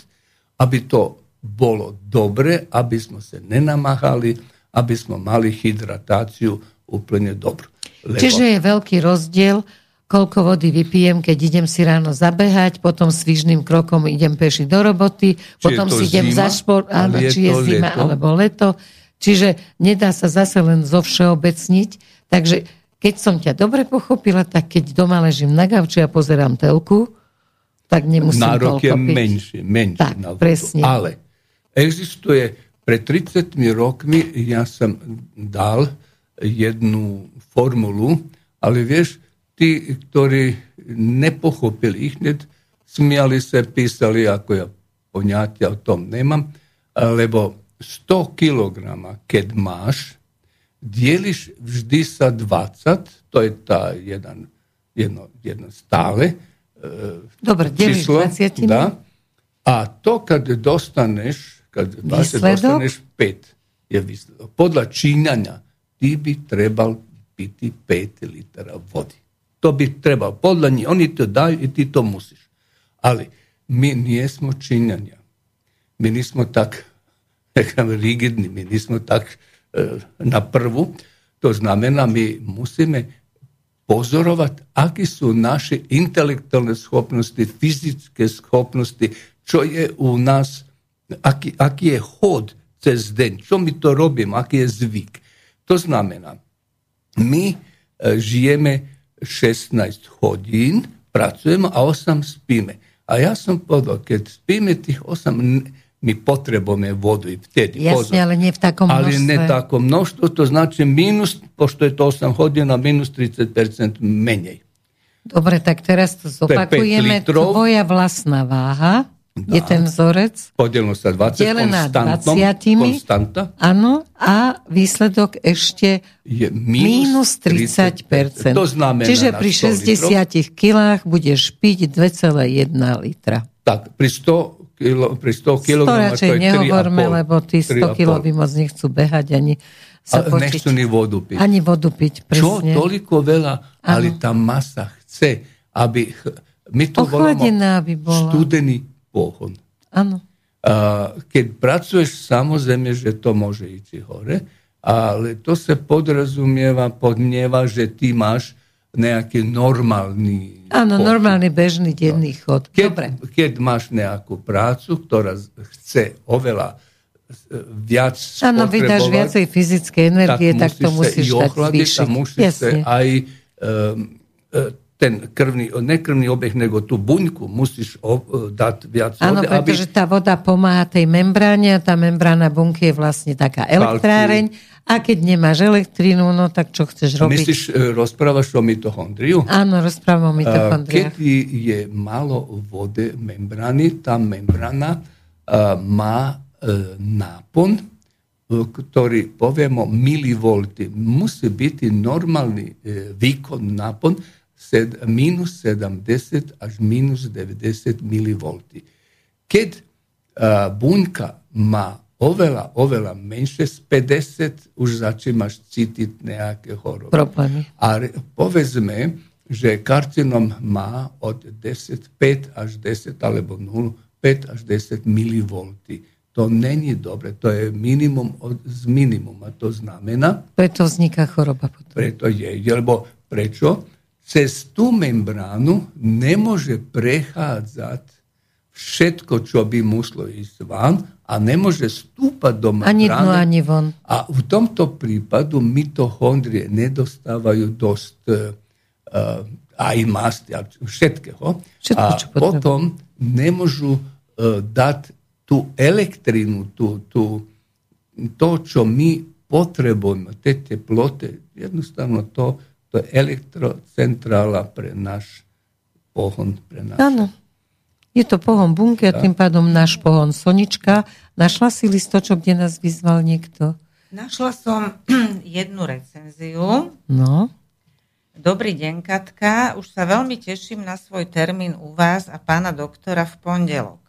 aby to bolo dobre, aby sme sa nenamáhali, aby sme mali hydratáciu úplne dobrú. Lebo... Čiže je veľký rozdiel, koľko vody vypijem, keď idem si ráno zabehať, potom svižným krokom idem peši do roboty, či potom si idem zima, za šport, áno, či je zima leto. alebo leto. Čiže nedá sa zase len zovšeobecniť, Takže keď som ťa dobre pochopila, tak keď doma ležím na gauči a pozerám telku, tak nemusím Nárok je menší, menší tak, na presne. Ale existuje, pred 30 rokmi ja som dal jednu formulu, ale vieš, tí, ktorí nepochopili ich, hneď smiali sa, písali, ako ja poňatia o tom nemám, lebo 100 kg, keď máš, dieliš vždy sa 20, to je tá jeden, jedno, jedno stále e, Dobre, číslo. 20. Da, a to, kad dostaneš, kad dostaneš 5, je. Podľa čínania, ty by trebal piti 5 litera vody. To by trebalo. Podľa njih, oni to daju i ti to musiš. Ali mi nismo činjanja. Mi nismo tak rigidni, mi nismo tak na prvú. To znamená, my musíme pozorovať, aké sú naše intelektuálne schopnosti, fyzické schopnosti, čo je u nás, aký, aký je chod cez deň, čo my to robíme, aký je zvyk. To znamená, my e, žijeme 16 hodín, pracujeme a 8 spíme. A ja som povedal, keď spíme tých 8, my potrebujeme vodu i vtedy. Jasne, pozor. ale nie v takom množstve. Ali ne tako mnoštvo, to znači minus, pošto je to 8 hodina, minus 30% menej. Dobre, tak teraz to zopakujeme. To Tvoja vlastná váha Dá. je ten vzorec. Podelno sa 20 Delená 20. Konstanta. Áno, a výsledok ešte je minus, minus 30%. 30%. To znamená Čiže pri 60 kilách budeš piť 2,1 litra. Tak, pri 100 kilo, pri 100 kg. 100 radšej nehovorme, lebo tí 100 kg by moc nechcú behať ani sa a nechcú ni vodu piť. Ani vodu piť, presne. Čo toliko veľa, ano. ale tá masa chce, aby My to Ochladená by bola. studený pohon. Áno. Keď pracuješ, samozrejme, že to môže ísť hore, ale to sa podrazumieva, podnieva, že ty máš nejaký normálny... Áno, normálny bežný denný no. chod. Keď, Dobre. keď máš nejakú prácu, ktorá chce oveľa e, viac Áno, vydáš viacej fyzickej energie, tak, tak to musíš dať zvýšiť. Musíš sa aj um, ten krvný, nekrvný obeh, nego tú buňku musíš e, dať viac Áno, vody. pretože aby... tá voda pomáha tej membráne a tá membrána bunky je vlastne taká elektráreň a keď nemáš elektrínu, no tak čo chceš robiť? Myslíš, e, rozprávaš o mitochondriu? Áno, rozprávam o mitochondriách. Keď je málo vody membrány, tá membrána má e, nápon, ktorý poviemo milivolty. Musí byť normálny výkon nápon, sed, minus 70 až minus 90 mV. Keď uh, buňka má oveľa, oveľa menšie, z 50 už začínaš cítiť nejaké choroby. Problémy. A povedzme, že karcinom má od 10, 5 až 10 alebo 0, 5 až 10 mV. To není dobre, to je minimum od, z minimuma. To znamená... Preto vzniká choroba potom. Preto je, lebo prečo? Cez tú membránu nemôže prechádzať všetko, čo by muselo ísť van a nemôže stúpať do membrány. Ani dnu, ani von. A v tomto prípadu mitochondrie nedostávajú dosť uh, aj masti a všetkého. Všetko, a potom nemôžu uh, dať tú elektrínu, tú, tú, to, čo my potrebujeme, tie teploty, jednostavno to to je elektrocentrála pre náš pohon. Pre náš... Áno. Je to pohon bunky a tým pádom náš pohon Sonička. Našla si listočok, kde nás vyzval niekto? Našla som jednu recenziu. No. Dobrý deň, Katka. Už sa veľmi teším na svoj termín u vás a pána doktora v pondelok.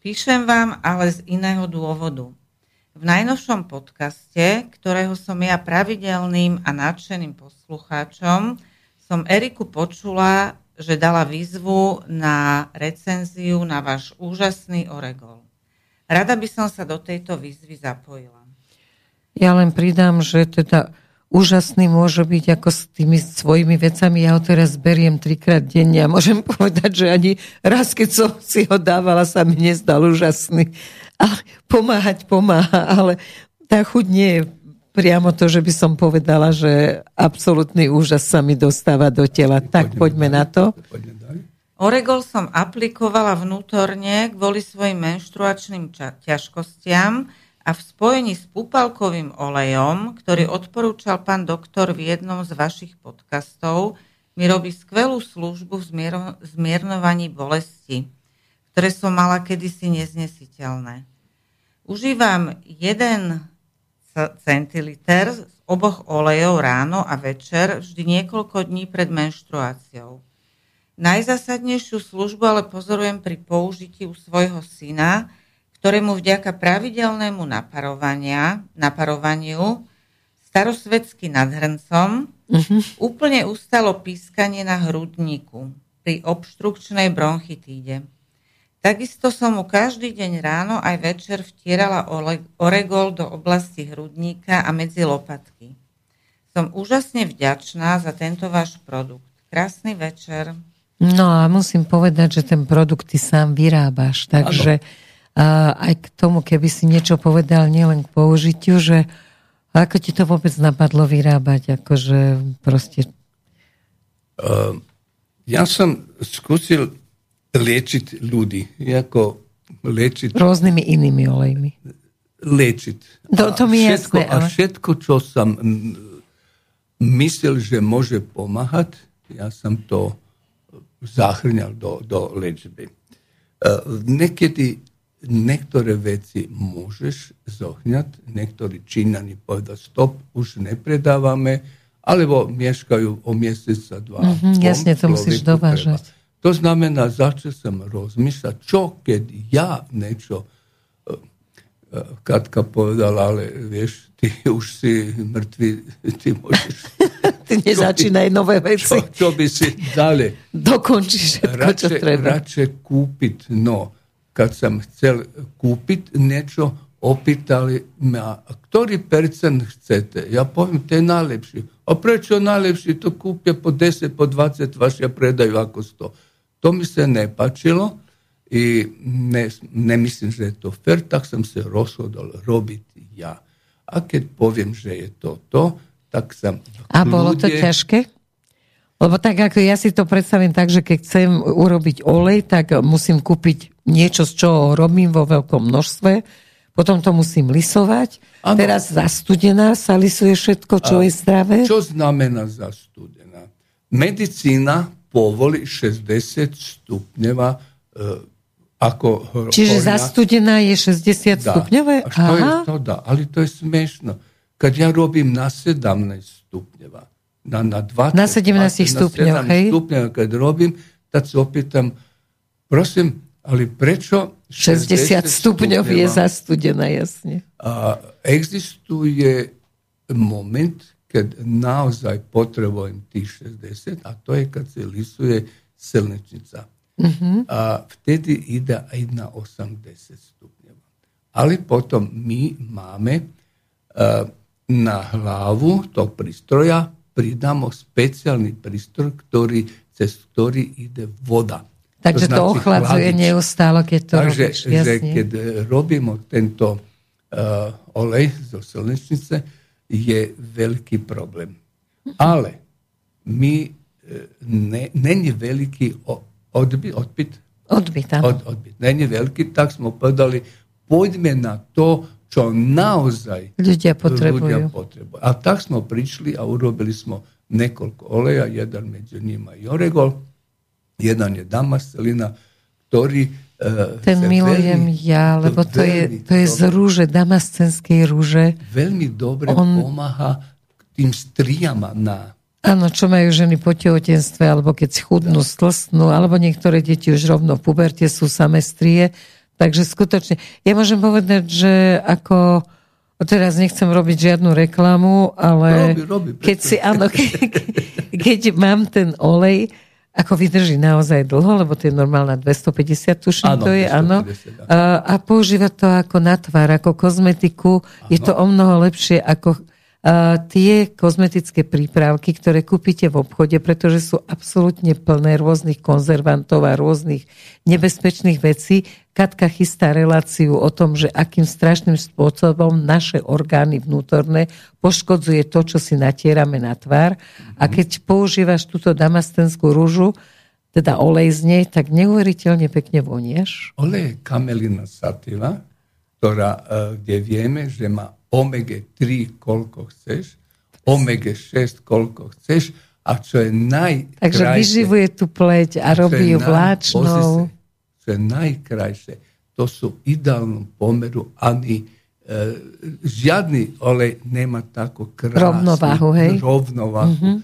Píšem vám, ale z iného dôvodu. V najnovšom podcaste, ktorého som ja pravidelným a nadšeným poslucháčom, som Eriku počula, že dala výzvu na recenziu na váš úžasný Oregol. Rada by som sa do tejto výzvy zapojila. Ja len pridám, že teda úžasný môže byť ako s tými svojimi vecami. Ja ho teraz beriem trikrát denne a môžem povedať, že ani raz, keď som si ho dávala, sa mi nezdal úžasný ale pomáhať pomáha, ale tá chuť nie je priamo to, že by som povedala, že absolútny úžas sa mi dostáva do tela. Tak poďme na to. Oregol som aplikovala vnútorne kvôli svojim menštruačným ťažkostiam a v spojení s púpalkovým olejom, ktorý odporúčal pán doktor v jednom z vašich podcastov, mi robí skvelú službu v zmiernovaní bolesti, ktoré som mala kedysi neznesiteľné. Užívam 1 centiliter z oboch olejov ráno a večer vždy niekoľko dní pred menštruáciou. Najzásadnejšiu službu ale pozorujem pri použití u svojho syna, ktorému vďaka pravidelnému naparovaniu starosvedsky nad hrncom uh-huh. úplne ustalo pískanie na hrudníku pri obštrukčnej bronchitíde. Takisto som mu každý deň ráno aj večer vtierala oregol do oblasti hrudníka a medzi lopatky. Som úžasne vďačná za tento váš produkt. Krásny večer. No a musím povedať, že ten produkt ty sám vyrábaš, takže a aj k tomu, keby si niečo povedal nielen k použitiu, že ako ti to vôbec napadlo vyrábať, akože proste... Uh, ja som skúsil liečiť ľudí. Ako liečiť... Rôznymi inými olejmi. Liečiť. To, to mi všetko, jasné, ale... A všetko, čo som myslel, že môže pomáhať, ja som to zahrňal do, do liečby. Uh, niekedy niektoré veci môžeš zohňať, niektorí Číňani povedať stop, už nepredávame, alebo mieškajú o mesiac a dva. Mm-hmm, jasne, to musíš dovážať. Treba. To znamená, začal som rozmýšľať, čo keď ja niečo, e, e, Katka povedala, ale vieš, ty už si mŕtvý, ty môžeš... ty Ty nezačínaj nové veci. Čo, čo by si dali? Dokončíš všetko, radšej, čo treba. Radšej kúpiť, no, kad sam chcel kúpiť niečo, opýtali ma, ktorý percent chcete? Ja poviem, to je najlepší. A prečo najlepší? To kúpia po 10, po 20, vašia predajú ako 100. To mi sa nepačilo i ne, nemyslím, že je to fair, tak som sa rozhodol robiť ja. A keď poviem, že je to to, tak som... A bolo to ťažké? Lebo tak ako ja si to predstavím tak, že keď chcem urobiť olej, tak musím kúpiť niečo, z čoho robím vo veľkom množstve, potom to musím lisovať. Ano. Teraz zastudená sa lisuje všetko, čo A je zdravé. Čo znamená zastudená? Medicína povoli 60 stupňová e, ako Čiže horňa. zastudená je 60 dá. stupňové? Až to, je, to dá, ale to je smiešno. Keď ja robím na 17 stupňová, na, na 20, na 17 stupňov, hej? stupňov, keď robím, tak sa opýtam, prosím, ale prečo 60, 60 stupňov je zastudená, jasne. A existuje moment, keď naozaj potrebujem tých 60 a to je, keď sa lisuje slnečnica. Uh-huh. A vtedy ide aj na 80 stupňov. Ale potom my máme uh, na hlavu to prístroja pridámo špeciálny prístroj, ktorý, cez ktorý ide voda. Takže to, to ochladzuje neustále, keď to Takže, robíš, jasne. že keď robíme tento uh, olej zo slnečnice, je veliki problem. Ali mi e, ne, je veliki odbit, odbit. Od, odbit. Veliki, tak smo podali pojďme na to, što naozaj ljudja potrebuju. A tak smo prišli a urobili smo nekoliko oleja, jedan među njima i oregol, jedan je Damaselina koji ten milujem veľmi, ja, lebo to, to, je, to je z rúže, damascenskej rúže. Veľmi dobre On... pomáha tým striama na Áno, čo majú ženy po tehotenstve, alebo keď chudnú, stlstnú, alebo niektoré deti už rovno v puberte sú samé strie, Takže skutočne, ja môžem povedať, že ako teraz nechcem robiť žiadnu reklamu, ale robi, robi, keď si, áno, keď, keď mám ten olej, ako vydrží naozaj dlho, lebo to je normálna 250, tuším, áno, to je, 250, áno. A, a používa to ako na tvár, ako kozmetiku. Áno. Je to o mnoho lepšie ako tie kozmetické prípravky, ktoré kúpite v obchode, pretože sú absolútne plné rôznych konzervantov a rôznych nebezpečných vecí. Katka chystá reláciu o tom, že akým strašným spôsobom naše orgány vnútorné poškodzuje to, čo si natierame na tvár. A keď používaš túto damastenskú rúžu, teda olej z nej, tak neuveriteľne pekne vonieš. Olej je kamelina sativa, ktorá, e, kde vieme, že má omega 3 koľko chceš, omega 6 koľko chceš a čo je najkrajšie... Takže vyživuje tú pleť a robí ju vláčnou. Čo je najkrajšie, to sú ideálnom pomeru ani e, žiadny olej nemá takú krásnu rovnováhu, hej? rovnováhu. Mm-hmm.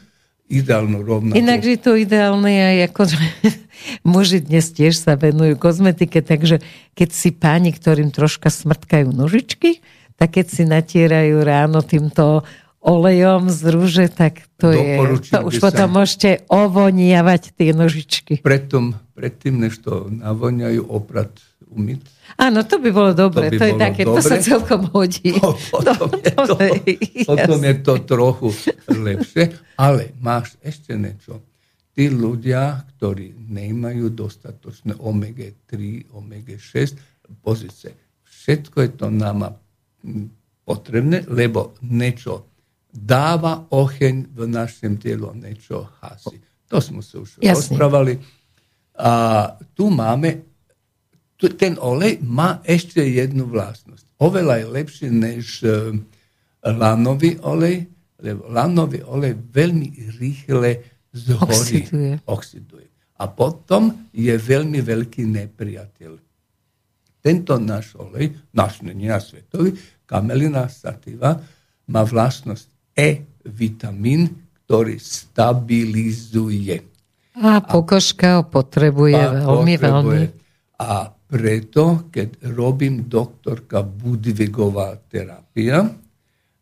Ideálnu rovnováhu. Inak je to ideálne aj ako muži dnes tiež sa venujú kozmetike, takže keď si páni, ktorým troška smrtkajú nožičky, tak keď si natierajú ráno týmto olejom z rúže, tak to je... To už potom môžete ovoniavať tie nožičky. Pretom, predtým, než to navoniajú, oprat umyť. Áno, to by bolo dobre. To, by to, je také, dobre. to sa celkom hodí. Po, potom, to, je to, potom je to trochu lepšie. Ale máš ešte niečo. Tí ľudia, ktorí nemajú dostatočné omega-3, omega-6, pozície. Všetko je to nama potrebné, lebo niečo dáva oheň v našem telu, niečo hasí. To sme sa už Jasne. rozprávali. A tu máme, tu, ten olej má ešte jednu vlastnosť. Oveľa je lepší než uh, lanový olej, lebo lanový olej veľmi rýchle zhorí, oxiduje. oxiduje. A potom je veľmi veľký nepriateľ. Tento náš olej, náš nie na svetový, kamelina sativa, má vlastnosť E-vitamín, ktorý stabilizuje. A pokožka ho potrebuje a veľmi, potrebuje. veľmi. A preto, keď robím doktorka Budvigová terapia,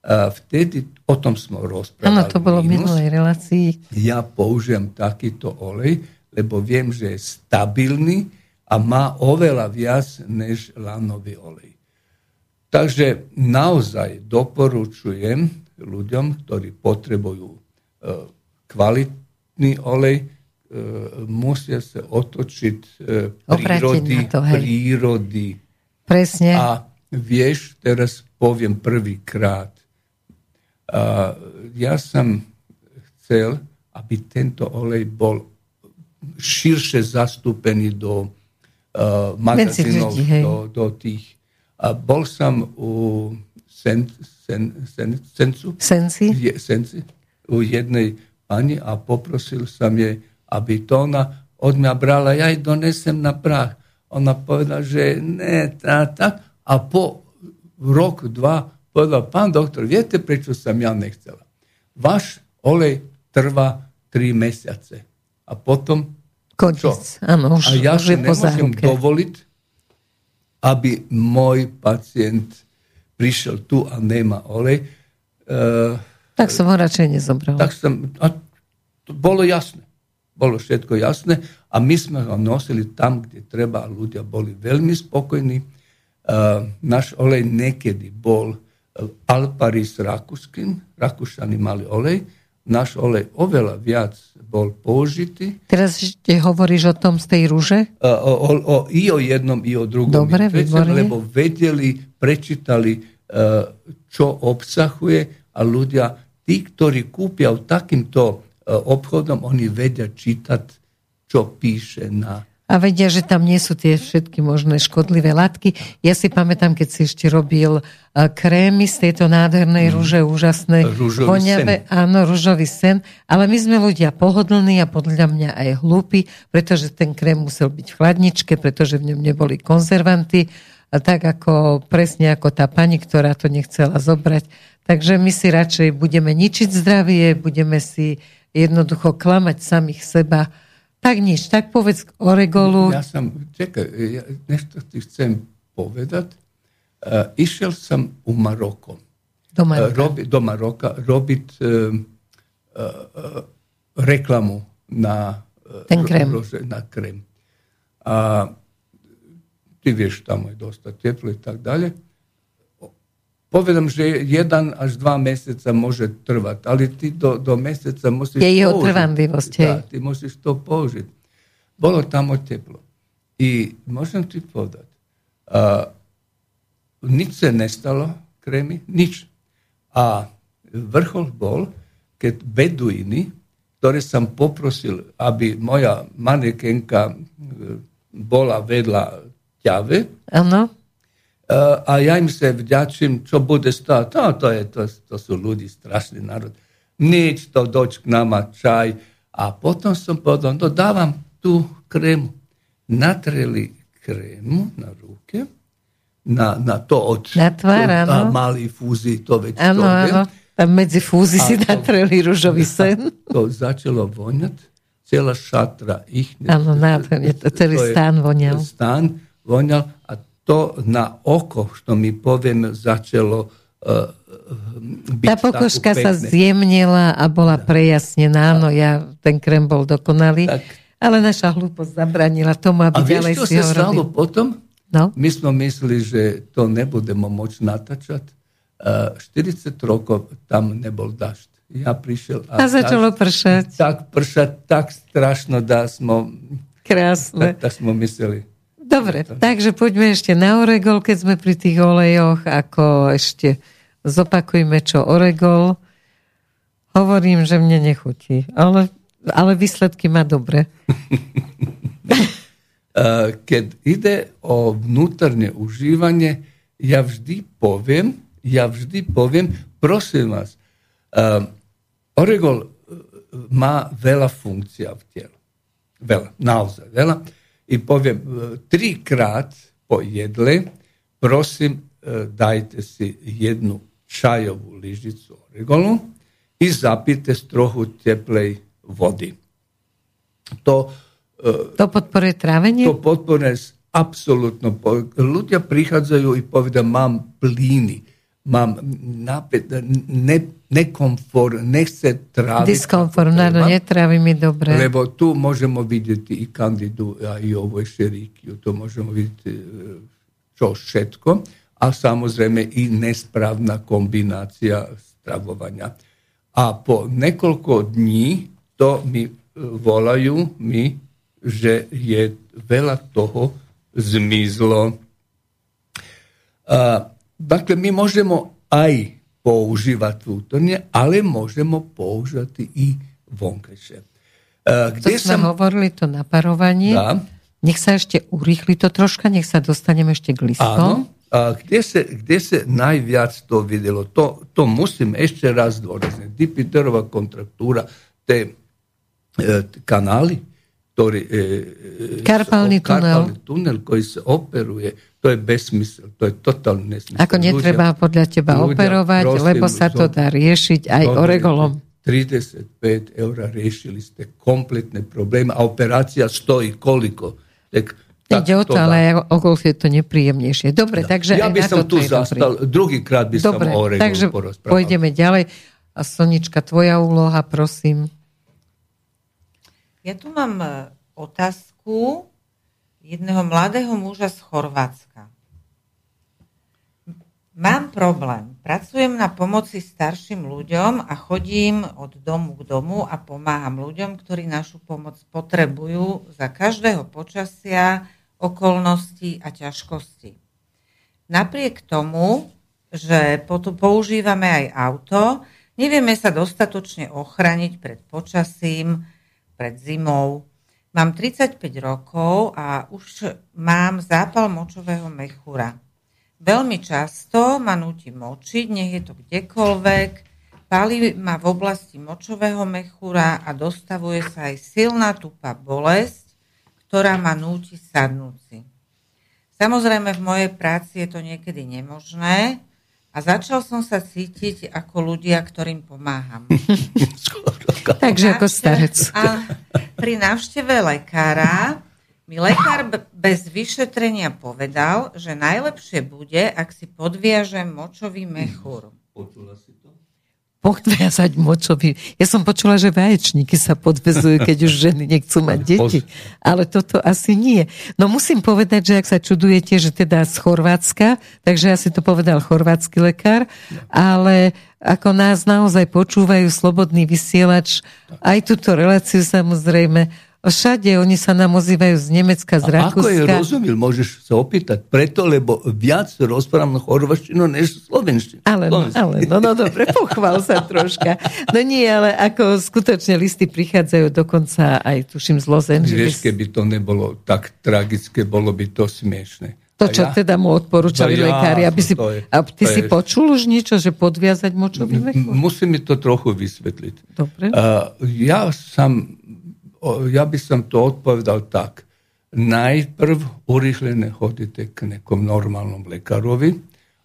A vtedy o tom sme rozprávali. Áno, to bolo v minulej relácii. Ja použijem takýto olej, lebo viem, že je stabilný a má oveľa viac než lanový olej. Takže naozaj doporučujem ľuďom, ktorí potrebujú e, kvalitný olej, e, musia sa otočiť e, prírody, to, prírody. Presne. A vieš, teraz poviem prvýkrát, ja som chcel, aby tento olej bol širšie zastúpený do uh, magazínov, do, do tých. A bol som u sen, sen, sen, Sencu, Sensi? Je, Sensi, u jednej pani a poprosil som jej, aby to ona od mňa brala, ja jej donesem na prach. Ona povedala, že ne, tá, tak. A po rok, dva Povedal, pán doktor, viete, prečo som ja nechcela? Váš olej trvá 3 mesiace. A potom Konec. Áno, už, a ja už si nemôžem dovoliť, aby môj pacient prišiel tu a nemá olej. Uh, tak som ho radšej nezobral. Tak som, a to bolo jasné. Bolo všetko jasné a my sme ho nosili tam, kde treba a ľudia boli veľmi spokojní. Uh, náš olej niekedy bol Alparis rakúskym, Rakúšani mali olej, náš olej oveľa viac bol použitý. Teraz ešte hovoríš o tom z tej rúže? O, o, o, I o jednom, i o druhom. Dobre, výborne. Lebo vedeli, prečítali, e, čo obsahuje a ľudia, tí, ktorí kúpia takýmto e, obchodom, oni vedia čítať, čo píše na a vedia, že tam nie sú tie všetky možné škodlivé látky. Ja si pamätám, keď si ešte robil krémy z tejto nádhernej mm. rúže, úžasné, rúžový voňavé, sen. áno, rúžový sen, ale my sme ľudia pohodlní a podľa mňa aj hlúpi, pretože ten krém musel byť v chladničke, pretože v ňom neboli konzervanty, a tak ako presne ako tá pani, ktorá to nechcela zobrať. Takže my si radšej budeme ničiť zdravie, budeme si jednoducho klamať samých seba, tak nič, tak povedz o regolu. Ja som, čakaj, ja nešto ti chcem povedať. Uh, išiel som u Maroko. Do Maroka. Uh, robi, do Maroka robiť uh, uh, reklamu na, uh, Ten krém. Rože, na krém. A ty vieš, tam je dosta teplo i tak dalje povedom, že jeden až dva mjeseca može trvati, ali ti do, do mjeseca musíš Je jeho trvanlivosť, Da, ti musíš to použiť. Bolo tamo teplo. I môžem ti povedať, a, nič se nestalo kremi, nič. A vrchol bol, keď beduini, ktoré som poprosil, aby moja manekenka e, bola vedľa ťave, ano a ja im se vďačím, čo bude stať. No, to, je, to, to sú ľudí, strašný národ. Nič, to doč k nama, čaj. A potom som povedal, no dávam tú krému. Natreli krému na ruke, na, na to od... Na tvár, áno. Malý fúzi, to veď Áno, áno. Tam medzi fúzi si natreli rúžový sen. To začalo voňať, celá šatra ich... Áno, nádherne, to celý stán voňal. Stán voňal a to na oko, što mi poviem, začalo uh, byť Tá pokožka sa zjemnila a bola da. prejasnená. Áno, ja, ten krem bol dokonalý. Tak. Ale naša hlúposť zabranila tomu, aby a ďalej vieš, si ho sa stalo potom? No? My sme mysleli, že to nebudeme môcť natáčať. Uh, 40 rokov tam nebol dažď. Ja prišiel a, a začalo dažď, pršať. Tak pršať, tak strašno, da smo... Krásne. Tak, tak sme mysleli. Dobre, takže poďme ešte na Oregol, keď sme pri tých olejoch, ako ešte zopakujme, čo Oregol. Hovorím, že mne nechutí, ale, ale výsledky má dobre. keď ide o vnútorné užívanie, ja vždy poviem, ja vždy poviem, prosím vás, uh, Oregol má veľa funkcia v tele. Veľa, naozaj veľa i povem e, tri krat po jedle, prosim e, dajte si jednu čajovu ližicu oregonu i zapijte strohu tjeplej vodi. To, e, to potpore travenje? To potpore apsolutno. Ljudja prihadzaju i povijem mam plini. Mám napet, ne, nekomfor, nechce tráviť. Diskomfort, no, netrávi mi dobre. Lebo tu môžeme vidieť i kandidu, a i ovo šerikiu, to môžeme vidieť e, čo všetko, a samozrejme i nesprávna kombinácia stravovania. A po nekoľko dní to mi e, volajú mi, že je veľa toho zmizlo. A, dakle, my môžeme aj používať vnútorne, ale môžeme používať i vonkajšie. Kde to sme som... hovorili, to naparovanie. Dá. Nech sa ešte urýchli to troška, nech sa dostaneme ešte k listom. Áno. A kde, sa, kde sa najviac to videlo? To, to musím ešte raz dôrazniť. Dipiterová kontraktúra, tie e, kanály, ktorý, e, karpálny, tunel. tunel, ktorý sa operuje, to je besmysel, to je totálny nesmysel. Ako netreba ľudia, podľa teba ľudia, operovať, lebo sa to dá riešiť aj Dobre, oregolom. 35 eur riešili ste kompletné problémy a operácia stojí koľko. Tak, Ide o to, ale okolo je to nepríjemnejšie. Dobre, no. takže Ja by som tu zastal, druhýkrát by Dobre, som o takže porozprával. pôjdeme ďalej. A Sonička, tvoja úloha, prosím. Ja tu mám e, otázku jedného mladého muža z Chorvátska. Mám problém. Pracujem na pomoci starším ľuďom a chodím od domu k domu a pomáham ľuďom, ktorí našu pomoc potrebujú za každého počasia, okolností a ťažkosti. Napriek tomu, že používame aj auto, nevieme sa dostatočne ochraniť pred počasím, pred zimou, Mám 35 rokov a už mám zápal močového mechúra. Veľmi často ma nutí močiť, nech je to kdekoľvek, Pálí ma v oblasti močového mechúra a dostavuje sa aj silná tupá bolesť, ktorá ma núti sadnúci. Samozrejme v mojej práci je to niekedy nemožné a začal som sa cítiť ako ľudia, ktorým pomáham. Takže ako starec. A pri návšteve lekára mi lekár bez vyšetrenia povedal, že najlepšie bude, ak si podviažem močový mechúr. Počula si podviazať močový. Ja som počula, že vaječníky sa podvezujú, keď už ženy nechcú mať deti. Ale toto asi nie. No musím povedať, že ak sa čudujete, že teda z Chorvátska, takže asi to povedal chorvátsky lekár, ale ako nás naozaj počúvajú slobodný vysielač, aj túto reláciu samozrejme, Všade oni sa nám ozývajú z Nemecka, z Rakúska. Ako je rozumil, môžeš sa opýtať. Preto, lebo viac rozprávam chorvaštinu než slovenštinu. Ale, no, ale, no, no dobre, pochval sa troška. No nie, ale ako skutočne listy prichádzajú dokonca aj, tuším, z Angeles. Vieš, keby to nebolo tak tragické, bolo by to smiešne. To, čo ja? teda mu odporúčali ja, lekári, aby si... Je, a ty si je, počul už niečo, že podviazať močový mechúr? Musí mi to trochu vysvetliť. Dobre. Uh, ja som ja by som to odpovedal tak. Najprv urýchlené chodite k nekom normálnom lekárovi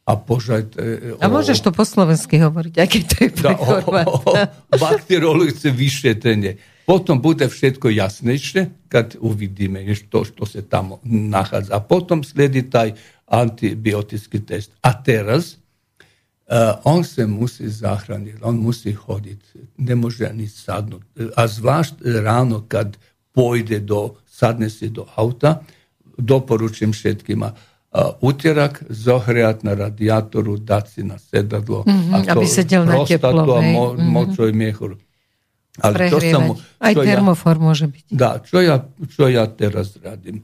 a požajte... A môžeš to po slovensky hovoriť, aké to je pre o, o, o, bakteriologické vyšetrenie. Potom bude všetko jasnejšie, keď uvidíme to, čo sa tam nachádza. A potom sledí taj antibiotický test. A teraz on se musí zahraniti, on musí hoditi, ne može ni sadnuti. A zvlášť ráno, kad pojde do, sadne si do auta, doporučujem všetkima, uh, utjerak, zohrijat na radiatoru, dati si na sedadlo, mm-hmm, a to aby sedel na teplo, a mo, mm-hmm. močoj mjehur. Ali to sam, Aj termofor ja, može biti. Da, čo ja, čo ja teraz radim?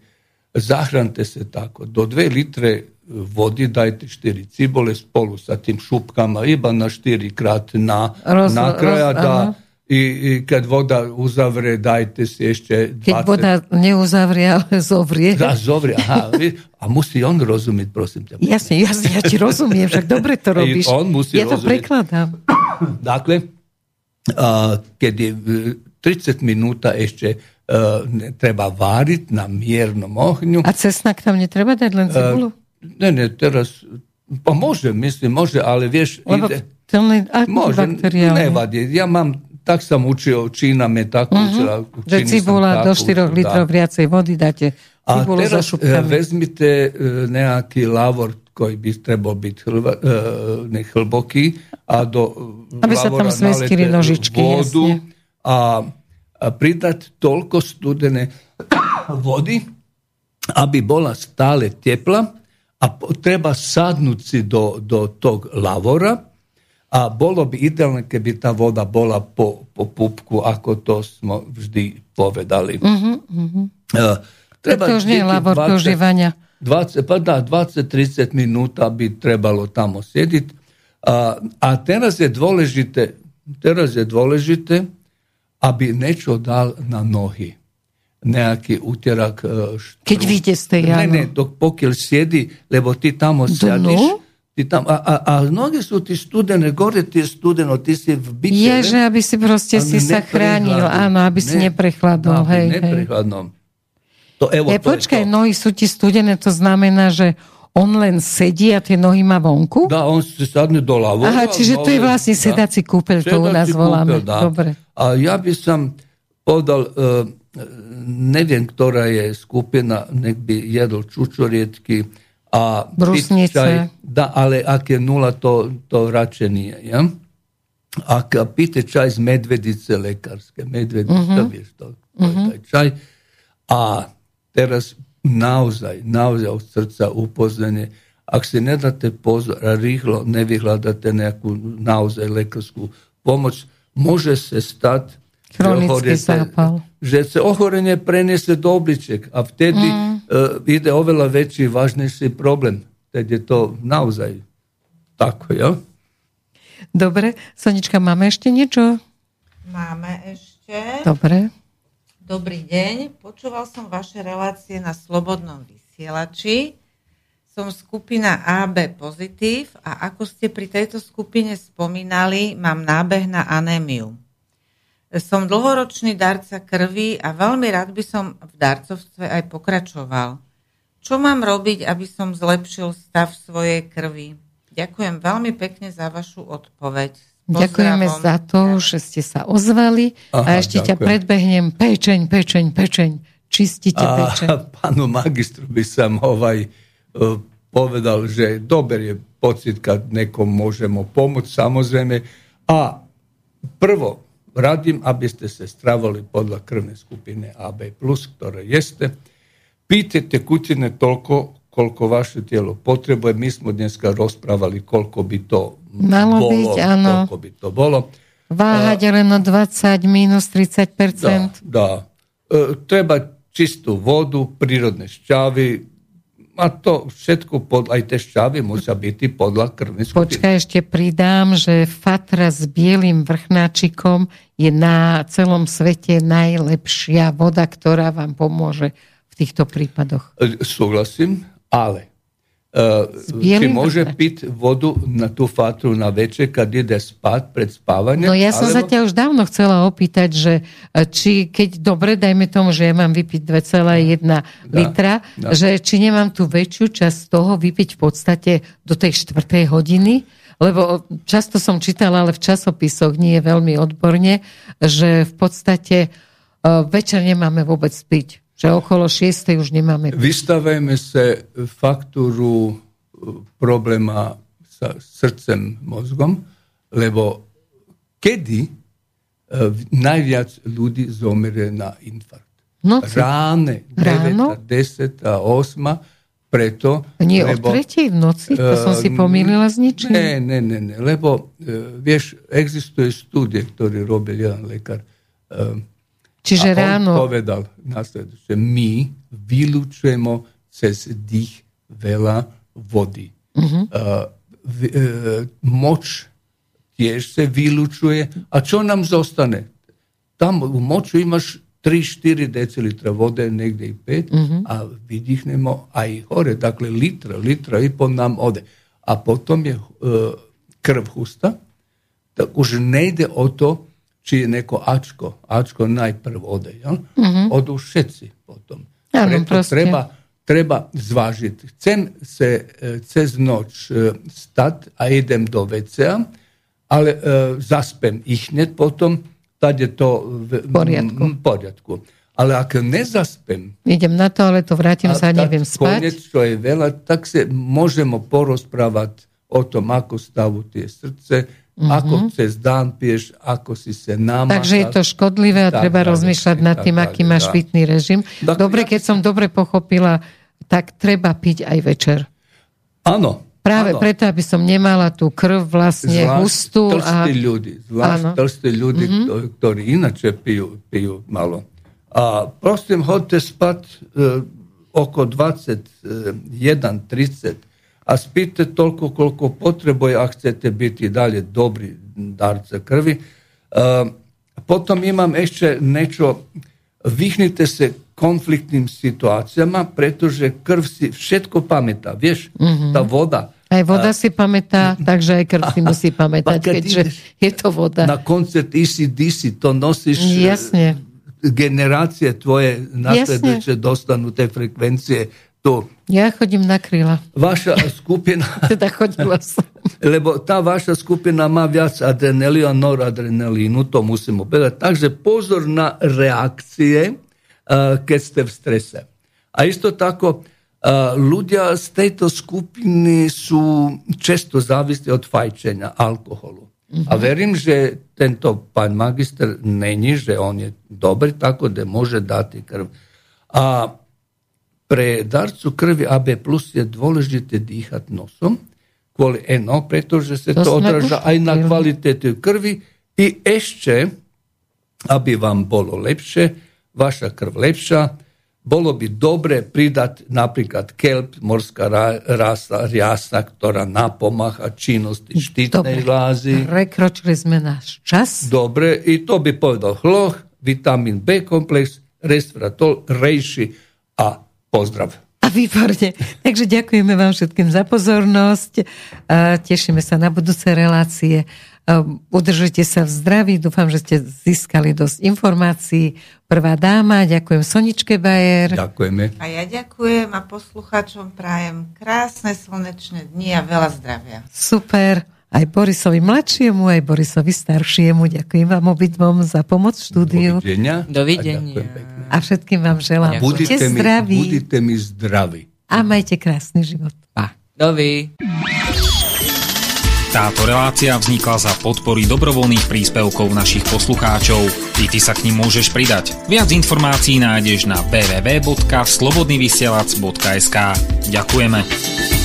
Zahrante se tako, do dve litre vodi dajte štiri cibole spolu polu sa tim šupkama iba na štiri krat na, roz, na kraja roz, da i, i, kad voda uzavre dajte sješće 20... Kad voda ne uzavre, ali zovrije. Da, zovrije, aha. A musi on razumjeti, prosim te. Jasne, jasne, ja ti razumijem, čak dobro to robiš. I on musi ja to razumjet. prekladam. Dakle, a, kad je e, 30 minuta ešte a, e, ne treba varit na mjernom ohnju. A cesnak tam ne treba da je cibulu? Ne, ne, teraz, pa može, mislim, može, ali vješ... ide, može, nevadi. Ja mam, tak sam učio, Čína me tako uh-huh. učila. Že cibula do 4 litrov viacej vody dáte A teraz za vezmite nejaký lavor, koji bi trebao biti hlva, ne hlboki, a do Aby sa tam smestili nožičky, vodu, jasne. a, a pridať toľko studené vody, aby bola stále tepla a treba sadnúť si do, do tog lavora a bolo by ideálne, keby tá voda bola po, po pupku, ako to sme vždy povedali. Uh-huh, uh-huh. Uh, treba to je lavor 20, 20, pa da, 20-30 minúta by trebalo tamo sediť. A, a teraz je dôležité, teraz je dôležité, aby niečo dal na nohy. Nejaký úterak. E. Keď vidíte z tej Ne, ne, dok, pokiaľ siedi, lebo ty tamo siadiš, Ty tam, a, a, a noge sú ty studené, gore ty studeno, ty si v byte. Je, že aby si proste si sa chránil, áno, aby ne, si neprechladol. Aby hej, neprechladnom. To, evo, e, to počkaj, nohy sú ti studené, to znamená, že on len sedí a tie nohy má vonku? Dá, on si sadne do ľavo. Aha, čiže to je vlastne sedací kúpeľ, to u nás voláme. Dá. Dobre. A ja by som povedal, uh, ne vem, która je skupina, nek bi jedol čučorijetki, a pitečaj, da, ale ak je nula, to, to rače nije, ja? Ak pite čaj z medvedice lekarske, medvedica, mm-hmm. vješ, to, je mhm. taj čaj, a teraz naozaj, naozaj od srca upoznanje, ako se ne date pozor, a rihlo ne vyhľadáte nejakú naozaj lekarsku pomoć, može se stať... Chronický zápal. Že sa ochorenie preniesie do obliček a vtedy mm. uh, ide oveľa väčší, vážnejší problém. Teď je to naozaj tako, ja? Dobre. Sonička, máme ešte niečo? Máme ešte. Dobre. Dobrý deň, počúval som vaše relácie na Slobodnom vysielači. Som skupina AB Pozitív a ako ste pri tejto skupine spomínali, mám nábeh na anémiu. Som dlhoročný darca krvi a veľmi rád by som v darcovstve aj pokračoval. Čo mám robiť, aby som zlepšil stav svojej krvi? Ďakujem veľmi pekne za vašu odpoveď. Ďakujeme za to, že ste sa ozvali Aha, a ešte ďakujem. ťa predbehnem. Pečeň, pečeň, pečeň. Čistite a pečeň. Pánu magistru by som ovaj uh, povedal, že dober je pocit kad nekom možemo pomôcť, samozrejme. A prvo, radim, aby ste se stravali podľa krvne skupine AB+, ktoré jeste. Pítajte kućine toľko, koľko vaše tijelo potrebuje. Mi smo dneska rozprávali koľko by to Malo bolo, byť, áno. koľko by to bolo. Váhať uh, len o 20 minus 30 Dá, dá. E, treba čistú vodu, prírodné šťavy, a to všetko, pod, aj tie šťavy musia byť podľa krvnej skupiny. Počkaj, ešte pridám, že fatra s bielým vrchnáčikom je na celom svete najlepšia voda, ktorá vám pomôže v týchto prípadoch. E, súhlasím, ale či môže piť vodu na tú fatru na večer, keď ide spať pred spávaním? No ja som alebo... sa ťa už dávno chcela opýtať, že e, či keď dobre, dajme tomu, že ja mám vypiť 2,1 litra, da. že či nemám tú väčšiu časť toho vypiť v podstate do tej štvrtej hodiny, lebo často som čítala, ale v časopisoch nie je veľmi odborne, že v podstate uh, večer nemáme vôbec piť že okolo 6. už nemáme. Vystavujeme sa faktúru e, probléma sa srdcem, mozgom, lebo kedy uh, najviac ľudí zomrie na infarkt? Noci. Ráne, 9, 10, 8, preto... Nie lebo, o tretej v noci? To som si e, pomýlila s ničím. Ne, ne, ne, ne lebo vieš, existuje studie, ktorý robil jeden lekár, Čiže a ráno... on povedal následujúce, my vylúčujeme cez dých veľa vody. Uh-huh. Uh, v, uh, moč tiež sa vylúčuje. A čo nám zostane? Tam v moču imaš 3-4 decilitra vode, niekde i 5 uh-huh. a vydýchnemo aj hore. Dakle, litra, litra i po nám ode. A potom je uh, krv husta. Tak už nejde o to, či je neko Ačko. Ačko najprv ode. Ja? Mm-hmm. Odu všetci potom. Ano, Preto treba, treba zvážiť. Chcem se e, cez noč e, stať a idem do WC, ale e, zaspem ich hneď potom, tad je to v poriadku. poriadku. ale ak nezaspem... Idem na to, ale to vrátim sa, neviem spať. Konec, čo je veľa, tak sa môžeme porozprávať o tom, ako stavu tie srdce, mm-hmm. ako cez dán pieš, ako si sa námaká. Takže je to škodlivé a treba tak, rozmýšľať nad tým, aký máš pitný režim. Tak, dobre, keď som dobre pochopila, tak treba piť aj večer. Áno, Práve ano. preto, aby som nemala tú krv vlastne zvlášť hustú. a... ľudí, zvlášť tlstí ľudí, mm-hmm. ktorí inače pijú, pijú malo. A prosím, hodte spať e, oko 21.30 a spite toľko, koľko potrebuje, ak chcete byť dalje dobri darce krvi. E, potom imam ešte niečo, vyhnite se konfliktnim situacijama, pretože krv si všetko pamätá. Vieš, mm-hmm. tá voda, aj voda si pamätá, takže aj krv si musí pamätať, keďže je to voda. Na koncert DC, to nosíš... Jasne. Generácie tvoje nasledujúce dostanú tie frekvencie. To. Ja chodím na kríla. Vaša skupina... teda chodila som. Lebo tá vaša skupina má viac adrenalínu a noradrenalínu, to musím povedať. Takže pozor na reakcie, keď ste v strese. A isto tako, ľudia z tejto skupiny sú često závislí od fajčenia alkoholu. Mm-hmm. A verím, že tento pán magister není, že on je dobrý, tako da može dati krv. A pre darcu krvi AB plus je dôležité dýchať nosom, kvôli eno, pretože sa to, to odraža aj na kvalitetu krvi i ešte, aby vám bolo lepšie, vaša krv lepša, bolo by dobre pridať napríklad kelp, morská rasa, riasa, ktorá napomáha činnosti štítnej žlázy. Prekročili sme náš čas. Dobre, i to by povedal chloch, vitamín B komplex, resveratrol, rejši a pozdrav. A výborne. Takže ďakujeme vám všetkým za pozornosť. Tešíme sa na budúce relácie. Udržujte sa v zdraví, dúfam, že ste získali dosť informácií. Prvá dáma, ďakujem Soničke Bajer. Ďakujeme. A ja ďakujem a poslucháčom prajem krásne slnečné dni a veľa zdravia. Super. Aj Borisovi mladšiemu, aj Borisovi staršiemu. Ďakujem vám obidvom za pomoc v štúdiu. Dovidenia. Dovidenia. A, všetkým vám želám. Budite zdraví. Budite mi zdraví. A majte krásny život. Pa. Dovi. Táto relácia vznikla za podpory dobrovoľných príspevkov našich poslucháčov. I ty sa k ním môžeš pridať. Viac informácií nájdeš na www.slobodnyvysielac.sk Ďakujeme.